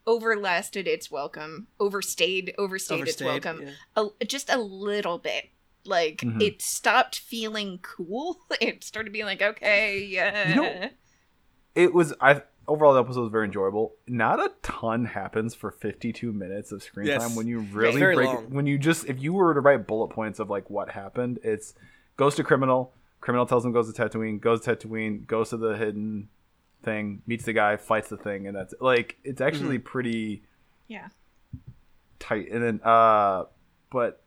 B: overlasted its welcome, overstayed, overstayed, its welcome
C: yeah.
B: a, just a little bit. Like
A: Mhm.
B: it stopped feeling cool. It started being like, okay, yeah.
A: You know- it was I overall the episode was very enjoyable. Not a ton happens for 52 minutes of screen
C: Yes.
A: time when you really
C: Very
A: break
C: long.
A: when you just if you were to write bullet points of like what happened, it's goes to criminal, criminal tells him goes to Tatooine, goes to Tatooine, goes to the hidden thing, meets the guy, fights the thing, and that's like it's actually
C: Mm-hmm.
A: pretty
B: yeah.
A: tight. And then uh but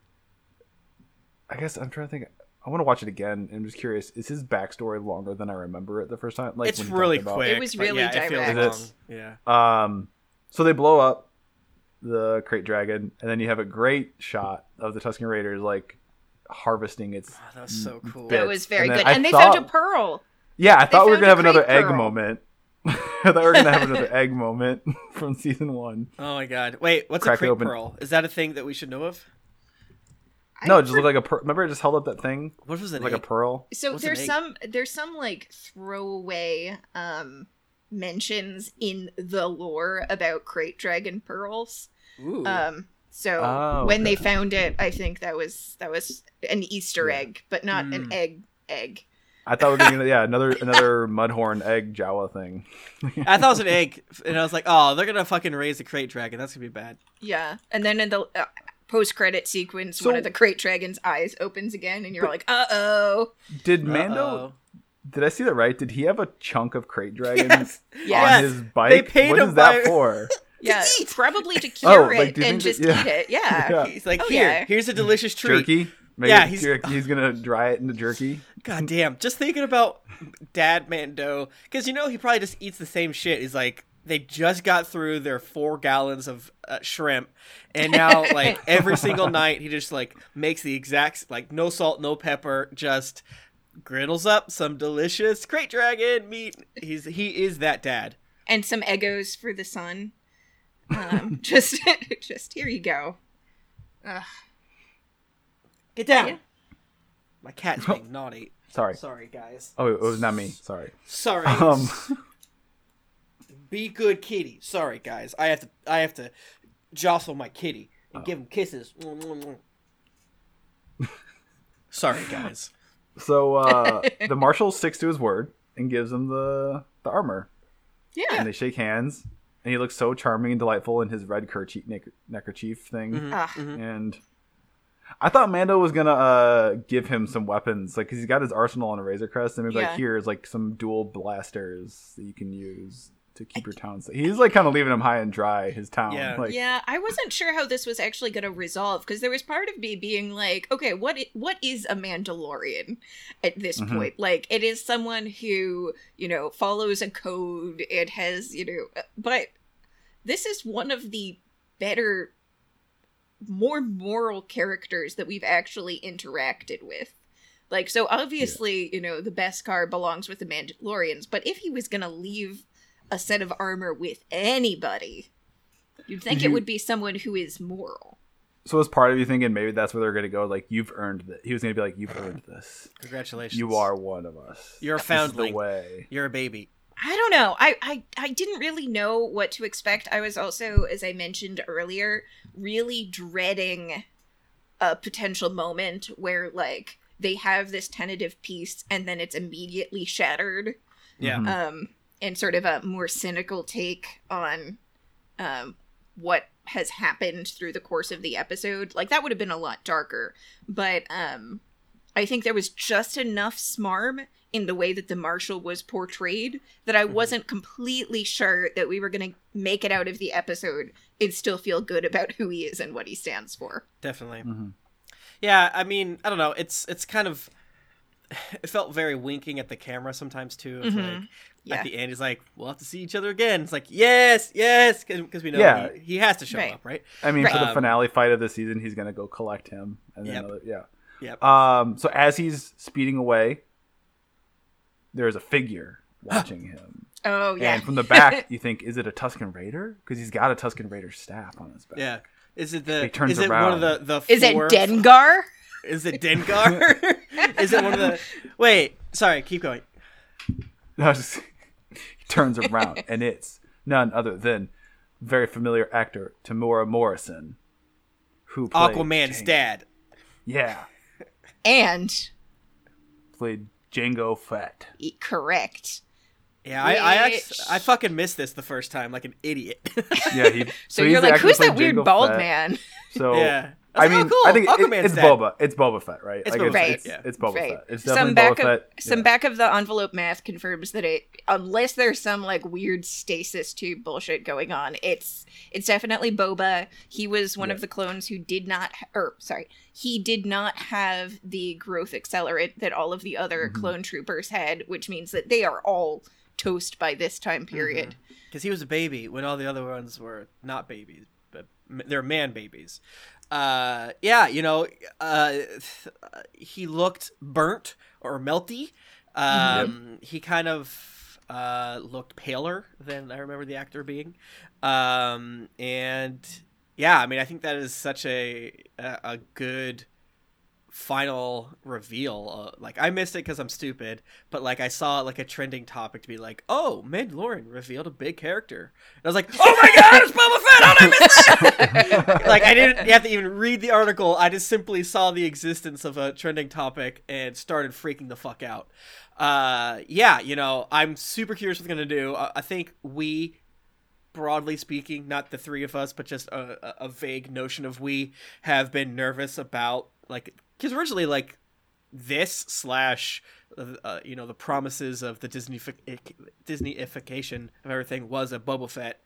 A: I guess I'm trying to think I want to watch it again. I'm just curious. Is his backstory longer than I remember it the first time? Like
C: it's
A: when
C: really
A: talked about-
C: quick.
B: It was really
C: yeah, it feels long. Yeah.
A: Um, so they blow up the krayt dragon, and then you have a great shot of the Tusken Raiders like harvesting its.
C: Oh, that was so cool.
A: bits.
B: That was very
A: And then
B: good.
A: I
B: and they found a pearl.
A: Yeah, I thought we were gonna have another
B: krayt
A: egg moment. I thought we were gonna have another egg moment from season one.
C: Oh my god. Wait, what's
A: Crack
C: a crate
A: open.
C: pearl? Is that a thing that we should know of?
B: I
A: No, it just
B: for-
A: looked like a. Per- Remember, I just held up that thing
C: What was it?
A: like a pearl.
B: So
C: What's an
B: there's
C: egg?
B: some there's some like throwaway um mentions in the lore about krayt dragon pearls.
C: Ooh.
B: Um so
A: Oh,
B: when they found it, I think that was that was an Easter
A: Yeah.
B: egg, but not an
C: Mm.
B: egg egg.
A: I thought we were gonna yeah another another mudhorn egg Jawa thing.
C: I thought it was an egg, and I was like, oh, they're gonna fucking raise the krayt dragon. That's gonna be bad.
B: Yeah. And then in the uh, post credit sequence,
A: So-
B: one of the krayt dragon's eyes opens again, and you're like, uh oh.
A: Did Mando?
C: Uh-oh.
A: Did I see that right? Did he have a chunk of krayt dragon
C: Yes.
A: on
B: Yes.
A: his bike?
C: They paid
A: what
C: him
A: is that for?
B: Yeah,
C: eat.
B: probably to
A: Oh,
B: cure
A: like,
B: it
A: do you
B: and just
A: that- yeah.
B: eat it. Yeah.
A: Yeah.
C: He's like,
B: Oh,
C: here,
B: yeah.
C: here's a delicious treat.
A: Jerky. Maybe
C: Yeah,
A: he's,
C: he's-
A: he's gonna dry it into jerky.
C: God damn. Just thinking about Dad Mando. Because, you know, he probably just eats the same shit. He's like, they just got through their four gallons of uh, shrimp. And now, like, every single night, he just, like, makes the exact, like, no salt, no pepper, just griddles up some delicious krayt dragon meat. He's He is that dad.
B: And some egos for the son. Um, just, just here you go. Ugh.
C: Get down.
B: Yeah.
C: My cat's being naughty.
A: Sorry.
C: Sorry, guys.
A: Oh, it was not me. Sorry.
C: Sorry.
A: Um,
C: Be good, kitty. Sorry, guys. I have to. I have to jostle my kitty and
A: Oh.
C: give him kisses. Sorry, guys.
A: so uh, the marshal sticks to his word and gives him the the armor,
B: Yeah.
A: and they shake hands. And he looks so charming and delightful in his red kerchief, neck, neckerchief thing.
C: Mhm,
B: Ah.
C: mhm.
A: And I thought Mando was gonna uh, give him some weapons, like 'cause he's got his arsenal on a Razor Crest, and maybe
B: Yeah.
A: like here's like some dual blasters that you can use to keep your town safe. He's like kind of leaving him high and dry. His town.
C: Yeah.
A: Like,
B: yeah, I wasn't sure how this was actually going to resolve because there was part of me being like, okay, what i- what is a Mandalorian at this
A: Mhm.
B: point? Like, it is someone who you know follows a code. It has you know, uh, but this is one of the better, more moral characters that we've actually interacted with. Like, so obviously, you know, the Beskar belongs with the Mandalorians, but if he was going to leave a set of armor with anybody, you'd think
A: Did
B: it would be someone who is moral.
A: So was part of you thinking maybe that's where they're gonna go? Like you've earned it. He was gonna be like, you've earned this.
C: Congratulations.
A: You are one of us.
C: You're a
A: This is the
C: foundling.
A: way.
C: You're a baby.
B: I don't know. I, I I didn't really know what to expect. I was also, as I mentioned earlier, really dreading a potential moment where like they have this tentative peace and then it's immediately shattered.
C: Yeah.
A: Mhm.
B: um, and sort of a more cynical take on um, what has happened through the course of the episode. Like that would have been a lot darker, but um, I think there was just enough smarm in the way that the marshal was portrayed that I wasn't completely sure that we were going to make it out of the episode and still feel good about who he is and what he stands for.
C: Definitely.
A: Mhm.
C: Yeah, I mean, I don't know. It's it's kind of it felt very winking at the camera sometimes too. It's
B: Mhm.
C: like
B: Yeah.
C: at the end, he's like, "We'll have to see each other again." It's like, "Yes, yes," because we know
A: Yeah.
C: he, he has to show
B: Right.
C: up, right?
A: I mean, for the finale fight of the season, he's gonna go collect him, and then
C: Yep.
A: another- yeah.
C: Yep.
A: Um. So as he's speeding away, there's a figure watching him,
B: Oh yeah.
A: and from the back, you think, is it a Tusken Raider? Because he's got a Tusken Raider staff on his back.
C: yeah. Is it the?
A: He turns
C: is it one of
A: around.
C: the the?
B: is it
C: four-
B: Dengar?
C: Is it Dengar? is it one of the? Wait, sorry. Keep going.
A: No, just, he turns around, and it's none other than very familiar actor Temuera Morrison, who played
C: Aquaman's
A: Jango.
C: dad.
A: Yeah,
B: And
A: played Jango Fett.
B: correct.
C: Yeah, I I, actually, I fucking missed this the first time like an idiot.
A: Yeah, he.
B: So,
A: he's
B: you're like, who's that weird
A: Jango
B: bald
A: Fett.
B: man?
A: So
C: yeah.
A: I
C: was
A: mean,
C: cool.
A: I think it- it's
C: dad.
A: Boba. It's Boba Fett, right?
C: It's
A: I
C: Boba
A: guess
B: Fett,
A: It's,
C: yeah.
A: it's Boba
B: Right.
A: Fett. It's
B: some back
A: Boba
B: of
A: Fett.
B: some
A: yeah.
B: back of the envelope math confirms that it unless there's some like weird stasis tube bullshit going on it's it's definitely boba he was one
A: Yeah.
B: of the clones who did not or sorry he did not have the growth accelerant that all of the other
A: Mhm.
B: clone troopers had which means that they are all toast by this time period
C: because he was a baby when all the other ones were not babies, but they're man babies. Uh, yeah, you know, uh, he looked burnt or melty. Um, He kind of uh, looked paler than I remember the actor being. Um, and yeah, I mean, I think that is such a a, a good final reveal. Uh, like I missed it because I'm stupid, but like I saw like a trending topic to be like, "Oh, Mandalorian revealed a big character." And I was like, "Oh my god, it's Boba Fett! How did I miss that?" like I didn't have to even read the article. I just simply saw the existence of a trending topic and started freaking the fuck out. Uh, yeah, you know, I'm super curious what they're gonna do. I, I think we broadly speaking, not the three of us, but just a, a- a vague notion of we have been nervous about like because originally like this slash uh, uh, you know the promises of the Disney Disneyification of everything was a Boba Fett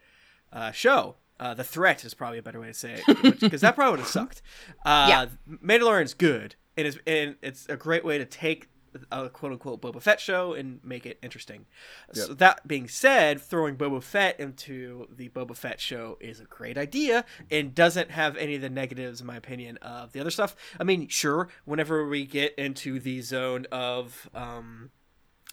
C: uh, show. Uh, the threat is probably a better way to say it because that probably would have sucked. Uh,
B: Yeah.
C: Mandalorian's good. It is, and it's a great way to take a quote unquote Boba Fett show and make it interesting. So that being said, throwing Boba Fett into the Boba Fett show is a great idea and doesn't have any of the negatives, in my opinion, of the other stuff. I mean, sure, whenever we get into the zone of um,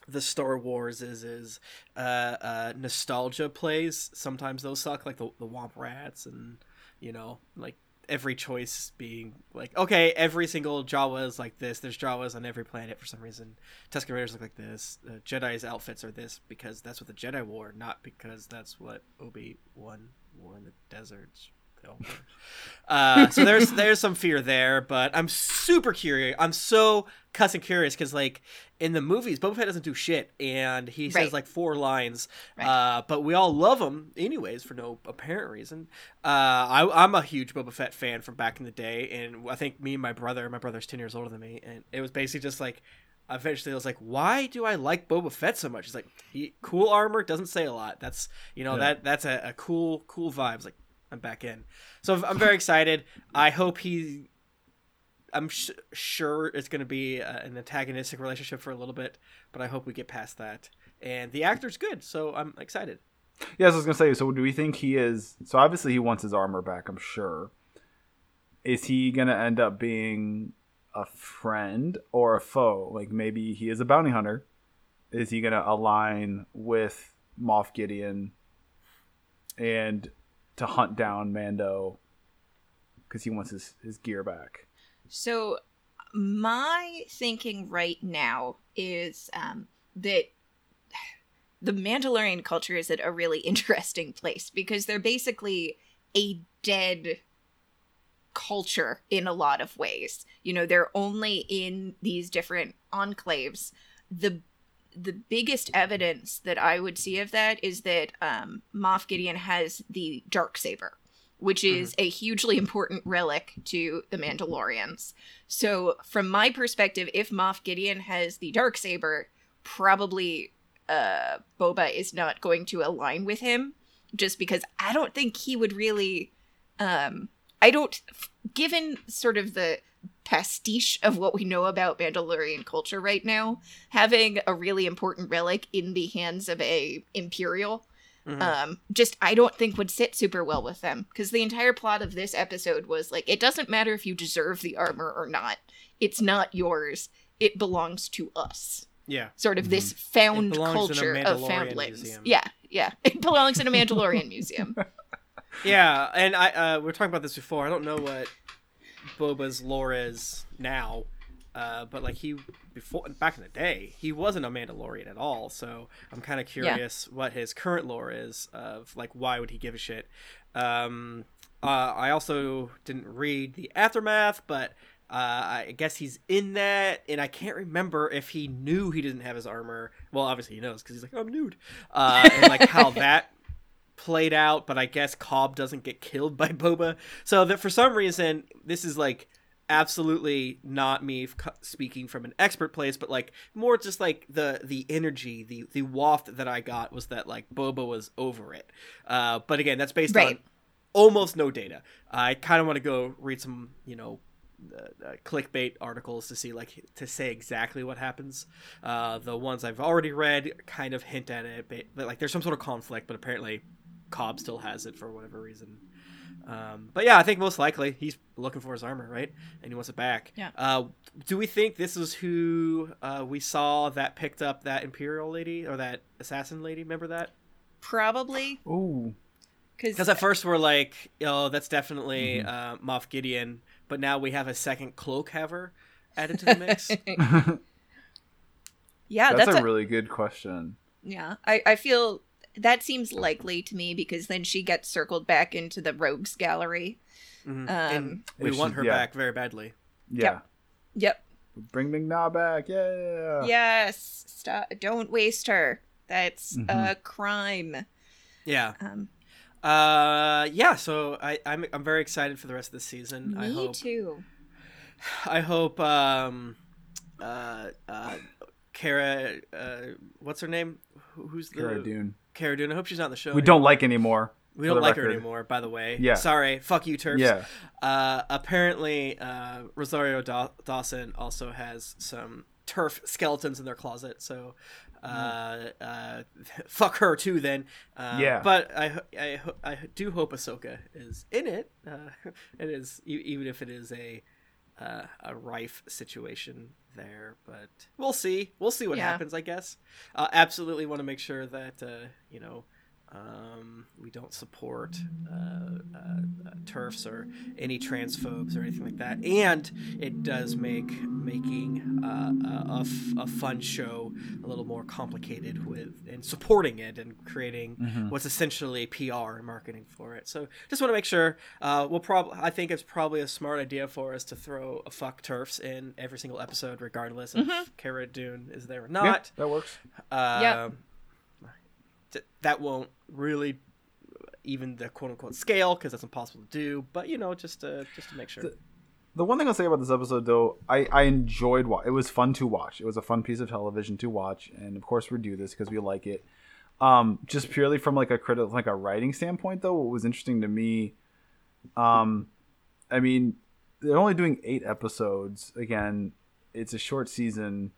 C: the Star Wars is is uh, uh, nostalgia plays. Sometimes those suck, like the the Womp Rats, and you know, like every choice being like, okay, every single Jawa is like this. There's Jawas on every planet for some reason. Tusken Raiders look like this. Uh, Jedi's outfits are this because that's what the Jedi wore, not because that's what Obi Wan wore in the deserts. Uh, so there's there's some fear there, but I'm super curious. I'm so cussing curious because like in the movies, Boba Fett doesn't do shit, and he says like four lines.
B: Right.
C: Uh, but we all love him anyways for no apparent reason. Uh, I, I'm a huge Boba Fett fan from back in the day, and I think me and my brother, my brother's ten years older than me, and it was basically just like eventually I was like, why do I like Boba Fett so much? He's like, he cool armor doesn't say a lot. That's you know
A: Yeah.
C: that that's a, a cool cool vibe. It's like I'm back in. So I'm very excited. I hope he. I'm sh- sure it's going to be uh, an antagonistic relationship for a little bit, but I hope we get past that. And the actor's good, so I'm excited.
A: Yes, I was gonna say. So, do we think he is? So, obviously, he wants his armor back. I'm sure. Is he gonna end up being a friend or a foe? Like maybe he is a bounty hunter. Is he gonna align with Moff Gideon and to hunt down Mando because he wants his his gear back?
B: So, my thinking right now is um, that the Mandalorian culture is at a really interesting place because they're basically a dead culture in a lot of ways. You know, they're only in these different enclaves. The the biggest evidence that I would see of that is that um, Moff Gideon has the dark saber, which is a hugely important relic to the Mandalorians. So, from my perspective, if Moff Gideon has the dark saber, probably uh, Boba is not going to align with him, just because I don't think he would really. Um, I don't, given sort of the pastiche of what we know about Mandalorian culture right now, having a really important relic in the hands of a Imperial
C: Mhm.
B: um just i don't think would sit super well with them because the entire plot of this episode was like it doesn't matter if you deserve the armor or not it's not yours it belongs to us
C: yeah.
B: sort of this found
C: belongs in a
B: culture of
C: Mandalorian
B: foundlings
C: museum.
B: yeah yeah it belongs in a mandalorian museum
C: Yeah, and I uh, we were talking about this before. I don't know what Boba's lore is now, uh, but like he before back in the day, he wasn't a Mandalorian at all. So I'm kind of curious what his current lore is of like why would he give a shit. Um, uh, I also didn't read the aftermath, but. Uh, I guess he's in that, and I can't remember if he knew he didn't have his armor. Well, obviously he knows because he's like, I'm nude. Uh, and like how that played out, but I guess Cobb doesn't get killed by Boba. So that for some reason, this is like absolutely not me speaking from an expert place, but like more just like the the energy, the the waft that I got was that like Boba was over it. Uh, but again, that's based on almost no data. I kind of want to go read some, you know. Uh, uh, clickbait articles to see like to say exactly what happens uh the ones i've already read kind of hint at it but, but like there's some sort of conflict but apparently Cobb still has it for whatever reason. Um, but yeah, I think most likely he's looking for his armor, right? And he wants it back.
B: Yeah.
C: Uh, do we think this is who uh, we saw that picked up that Imperial lady or that assassin lady? Remember that?
B: probably
A: Ooh,
C: Because at first we're like, oh, that's definitely
A: Mm-hmm.
C: uh, Moff Gideon, but now we have a second cloak haver added to the mix.
B: yeah
A: that's,
B: that's,
A: a,
B: a,
A: really good question.
B: yeah I, I feel that seems likely to me because then she gets circled back into the rogues gallery
C: Mhm.
B: Um,
C: and we want her
A: yeah.
C: back very badly.
A: Yeah,
B: yep
A: bring Ming Na back. Yeah.
B: yes stop don't waste her that's
A: Mhm.
B: a crime
C: Yeah.
B: um
C: Uh, yeah. So I, I'm I'm very excited for the rest of the season. I
B: me
C: hope
B: too
C: I hope um, uh, uh, Cara, uh, what's her name? Who's the
A: Cara Dune.
C: Cara Dune. I hope she's not the show.
A: We
C: anymore.
A: don't like anymore.
C: We don't like her anymore. By the way.
A: Yeah.
C: Sorry. Fuck you, TERFs.
A: Yeah.
C: Uh, apparently, uh, Rosario Daw- Dawson also has some TERF skeletons in their closet. So, uh, uh, fuck her too. Then, uh,
A: Yeah.
C: But I, I, I do hope Ahsoka is in it. Uh, it is even if it is a uh, a rife situation there, but we'll see. We'll see what
B: Yeah.
C: happens. I guess. Uh, absolutely want to make sure that uh, you know um, we don't support uh, uh, uh, TERFs or any transphobes or anything like that. And it does make making uh, a, a f- a fun show a little more complicated with and supporting it and creating
A: Mhm.
C: what's essentially PR and marketing for it. So just want to make sure. Uh, we'll probably. I think it's probably a smart idea for us to throw a fuck TERFs in every single episode, regardless of if Cara Dune is there or
A: Yeah,
C: not.
A: that works.
C: Um, th- that won't really even the quote unquote scale because that's impossible to do. But you know, just to just to make sure.
A: The- The one thing I'll say about this episode, though, I, I enjoyed. Wa- it was fun to watch. It was a fun piece of television to watch, and of course we do this because we like it. Um, just purely from like a critical, like a writing standpoint, though, what was interesting to me, um, I mean, they're only doing eight episodes. Again, it's a short season.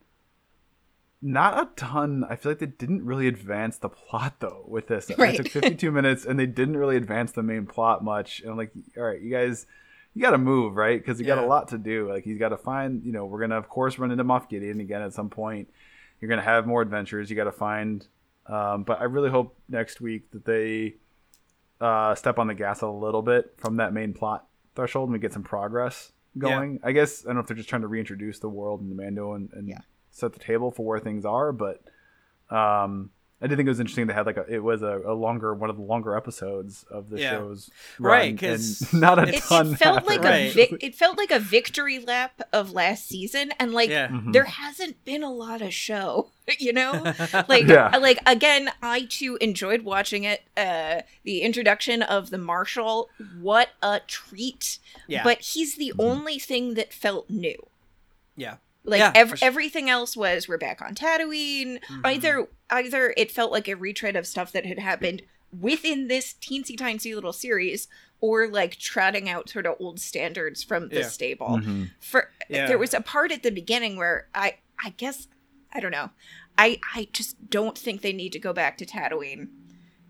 A: Not a ton. I feel like they didn't really advance the plot though with this.
B: Right.
A: It took 52 minutes, and they didn't really advance the main plot much. And I'm like, all right, you guys you got to move, right? Because you got a lot to do. Like he's got to find, you know, we're gonna of course run into Moff Gideon again at some point. You're gonna have more adventures. You got to find. Um, but I really hope next week that they uh, step on the gas a little bit from that main plot threshold and we get some progress going. I guess I don't know if they're just trying to reintroduce the world and the Mando and, and
B: Yeah.
A: Set the table for where things are, but um, I did think it was interesting. They had like a it was a, a longer one of the longer episodes of the
C: Yeah.
A: show's
C: Right,
A: run,
C: 'cause
A: and not a
B: It, it
A: ton.
B: felt like
C: Right.
B: a vic- it felt like a victory lap of last season, and like
C: Yeah.
A: Mhm.
B: there hasn't been a lot of show, you know. like
A: Yeah.
B: like again i too enjoyed watching it uh the introduction of the marshal what a treat
C: yeah.
B: but he's the only thing that felt new
C: yeah.
B: Like
C: Yeah,
B: ev-
C: sure.
B: everything else was we're back on tatooine
C: Mhm.
B: either either it felt like a retread of stuff that had happened within this teensy tiny little series or like trotting out sort of old standards from the
C: Yeah.
B: stable
A: Mhm.
B: for
C: Yeah.
B: there was a part at the beginning where I I guess I don't know. I I just don't think they need to go back to Tatooine.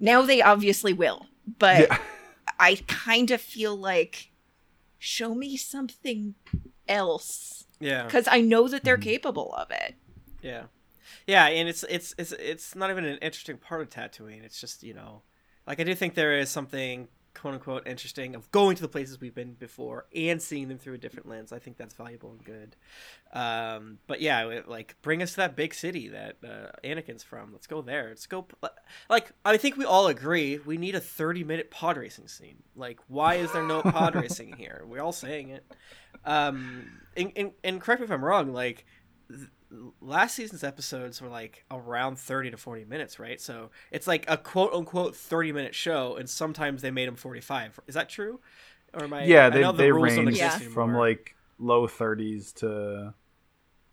B: Now they obviously will, but
A: Yeah.
B: I kind of feel like show me something else
C: Yeah.
B: because I know that they're
A: Mhm.
B: capable of it.
C: Yeah, yeah, and it's it's it's it's not even an interesting part of Tatooine. It's just you know, like I do think there is something quote unquote interesting of going to the places we've been before and seeing them through a different lens. I think that's valuable and good. Um, but yeah, it, like bring us to that big city that uh, Anakin's from. Let's go there. Let's go. Like I think we all agree we need a thirty minute pod racing scene. Like why is there no pod racing here? We're all saying it. Um, and, and, and correct me if I'm wrong. Like last season's episodes were like around 30 to 40 minutes right so it's like a quote unquote 30 minute show and sometimes they made them 45 is that true or am I,
A: yeah,
C: I
A: they
C: know the
A: they
C: rules
A: range
C: exist
B: Yeah.
A: from like low 30s to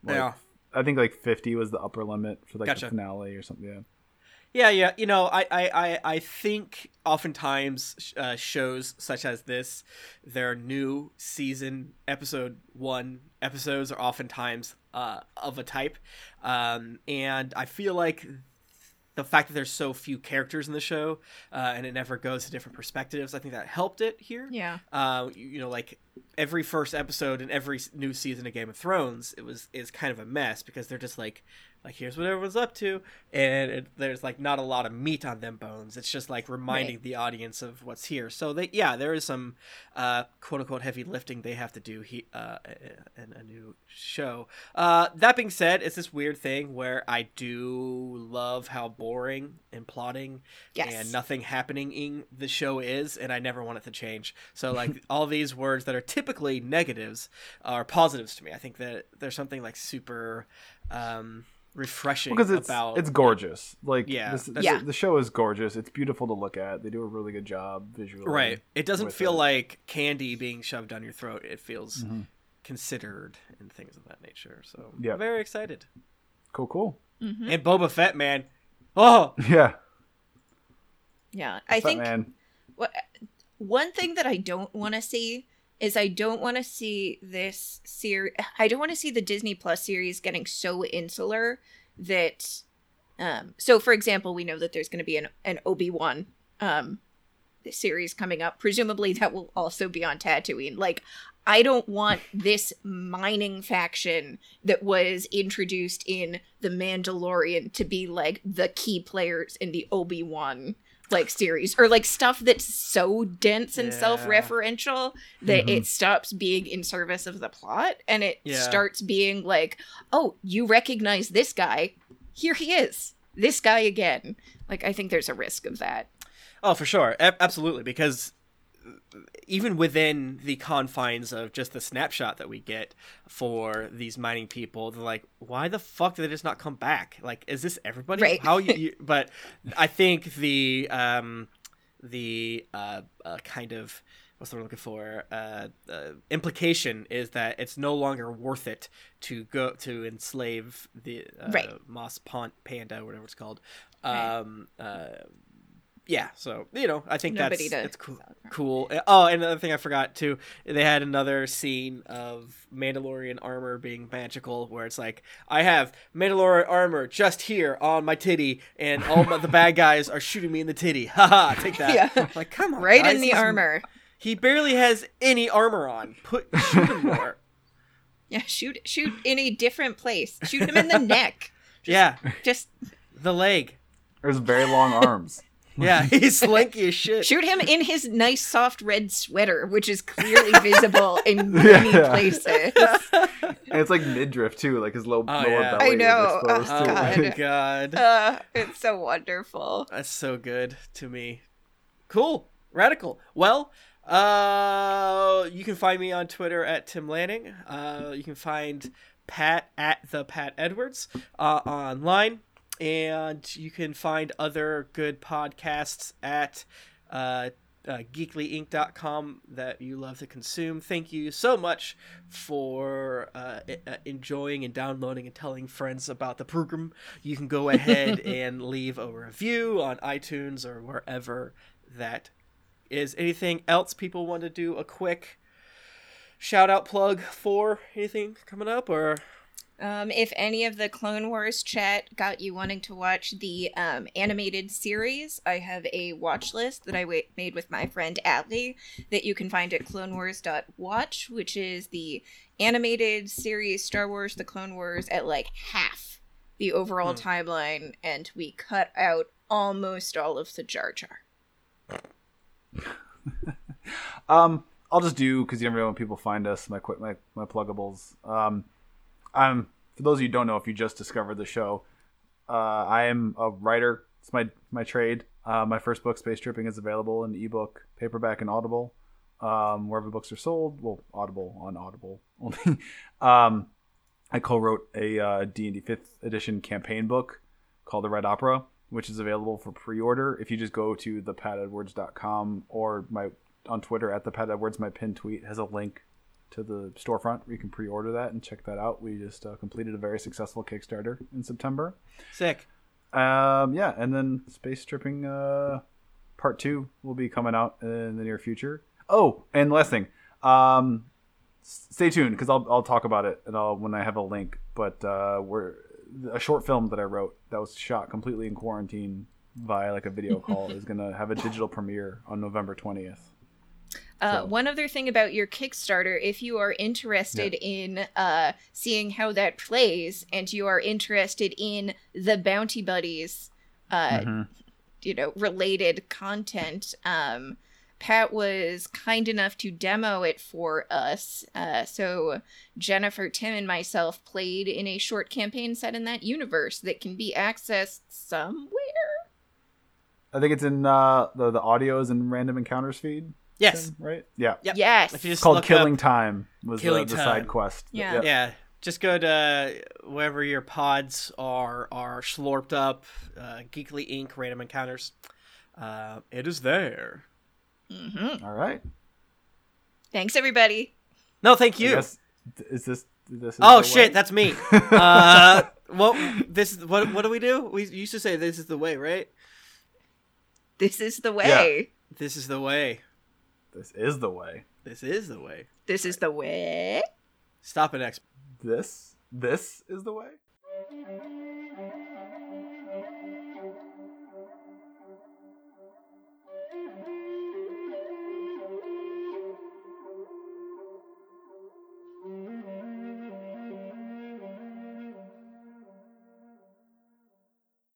A: like,
C: Yeah.
A: I think like 50 was the upper limit for like
C: Gotcha.
A: the finale or something. Yeah.
C: Yeah, yeah. You know, I, I, I, I think oftentimes uh, shows such as this, their new season episode one episodes are oftentimes uh, of a type, um, and I feel like the fact that there's so few characters in the show uh, and it never goes to different perspectives, I think that helped it here.
B: Yeah.
C: uh, you, you know, like every first episode in every new season of Game of Thrones, it was is kind of a mess because they're just like, like here's what everyone's up to, and it, there's like not a lot of meat on them bones. It's just like reminding
B: Right.
C: the audience of what's here. So they, yeah, there is some uh, quote unquote heavy lifting they have to do he, uh, in a new show. Uh, that being said, it's this weird thing where I do love how boring and plotting
B: Yes.
C: and nothing happening in the show is, and I never want it to change. So like all these words that are typically negatives are positives to me. I think that there's something like super um, refreshing
A: because it's
C: about
A: it's gorgeous. Like
C: Yeah,
A: this,
C: that's-
B: Yeah.
A: the show is gorgeous. It's beautiful to look at. They do a really good job visually.
C: right. It doesn't feel
A: it.
C: like candy being shoved down your throat. It feels
A: Mhm.
C: considered and things of that nature. So
A: Yeah.
C: I'm very excited.
A: Cool, cool.
B: Mhm.
C: And Boba Fett, man. Oh,
A: Yeah.
B: Yeah. I
A: What's up,
B: think
A: man.
B: what one thing that I don't want to see is I don't want to see this series. I don't want to see the Disney Plus series getting so insular that. Um, so, for example, we know that there's going to be an an Obi Wan um, series coming up. Presumably, that will also be on Tatooine. Like, I don't want this mining faction that was introduced in The Mandalorian to be like the key players in the Obi Wan like series or like stuff that's so dense and
C: Yeah.
B: self-referential that
A: Mhm.
B: it stops being in service of the plot and it
C: Yeah.
B: starts being like oh you recognize this guy here he is this guy again like i think there's a risk of that
C: Oh, for sure, A- absolutely. Because even within the confines of just the snapshot that we get for these mining people, they're like, "Why the fuck did they just not come back? Like, is this everybody?
B: Right.
C: How you?" you but I think the um, the uh, uh, kind of what's the word I'm looking for? Uh, uh, implication is that it's no longer worth it to go to enslave the uh,
B: Right.
C: Moss Pont Panda, whatever it's called.
B: Right.
C: Um, uh, yeah, so you know, I think
B: Nobody
C: that's it's cool.
B: sell it from.
C: Cool. Uh, Oh, and another thing I forgot too. They had another scene of Mandalorian armor being magical, where it's like, I have Mandalorian armor just here on my titty, and all my, the bad guys are shooting me in the titty. Haha, take that.
B: Yeah.
C: Like, come on,
B: right
C: guys,
B: in the
C: this-
B: armor.
C: He barely has any armor on. Put shoot him more.
B: Yeah, shoot shoot in a different place. Shoot him in the neck.
C: yeah,
B: Just
C: the leg.
A: There's very long arms.
C: Yeah, he's slinky as shit.
B: shoot him in his nice soft red sweater, which is clearly visible in many
A: Yeah.
B: places.
A: And it's like midriff too, like his low,
C: Oh,
A: lower
C: yeah.
A: belly
B: I know.
A: is exposed
B: Oh,
C: Oh
A: to
C: my
B: God.
C: god.
B: Uh, it's so wonderful.
C: That's so good to me. Cool. Radical. Well, uh you can find me on Twitter at Tim Lanning. Uh you can find Pat at the Pat Edwards uh, online. And you can find other good podcasts at uh, uh, geeklyinc.com that you love to consume. Thank you so much for uh, uh, enjoying and downloading and telling friends about the program. You can go ahead and leave a review on iTunes or wherever that is. Anything else people want to do a quick shout out plug for anything coming up or
B: Um, if any of the Clone Wars chat got you wanting to watch the um, animated series, I have a watch list that I made with my friend Atlee that you can find at clonewars.watch, which is the animated series Star Wars The Clone Wars at like half the overall timeline, and we cut out almost all of the Jar Jar.
A: Um, I'll just do because you never know when people find us. My quick, my my pluggables. Um, I'm for those of you who don't know, if you just discovered the show, uh, I am a writer. It's my my trade. Uh, my first book, Space Tripping, is available in ebook, paperback, and Audible. Um, wherever books are sold. Well, Audible on Audible only. um, I co-wrote a uh, D&D Fifth Edition campaign book called The Red Opera, which is available for pre-order. If you just go to thepatedwards.com or my on Twitter at the Pat Edwards, my pinned tweet has a link to the storefront where you can pre-order that and check that out. We just uh, completed a very successful Kickstarter in September.
C: sick
A: Um, yeah, and then Space Tripping uh, Part Two will be coming out in the near future. Oh, and last thing, um, stay tuned because I'll I'll talk about it and I'll when I have a link. But uh, we're a short film that I wrote that was shot completely in quarantine via like a video call is gonna have a digital premiere on November twentieth.
B: Uh,
A: So-
B: One other thing about your Kickstarter, if you are interested in uh, seeing how that plays, and you are interested in the Bounty Buddies, uh, you know, related content, um, Pat was kind enough to demo it for us. Uh, so Jennifer, Tim, and myself played in a short campaign set in that universe that can be accessed somewhere.
A: I think it's in uh, the the audios and random encounters feed.
C: Yes
A: right? Yeah.
C: Yep.
B: Yes.
C: if you just
A: called Killing
C: up-
A: Time was the-
C: Killing
A: the,
C: Time.
A: side quest.
B: Yeah.
A: Yep.
C: Yeah, just go to wherever your pods are are slurped up. Uh, Geekly Inc. Random Encounters. Uh, it is there.
B: hmm
A: All right.
B: Thanks, everybody.
C: No, thank you.
A: guess- is this this? Is
C: Oh shit,
A: way?
C: that's me. uh, well, this is what. What do we do? We used to say this is the way, right?
B: This is the way.
C: This is the way.
A: This is the way.
C: This is the way.
B: This is the way.
C: Stop it, X.
A: This this is the way.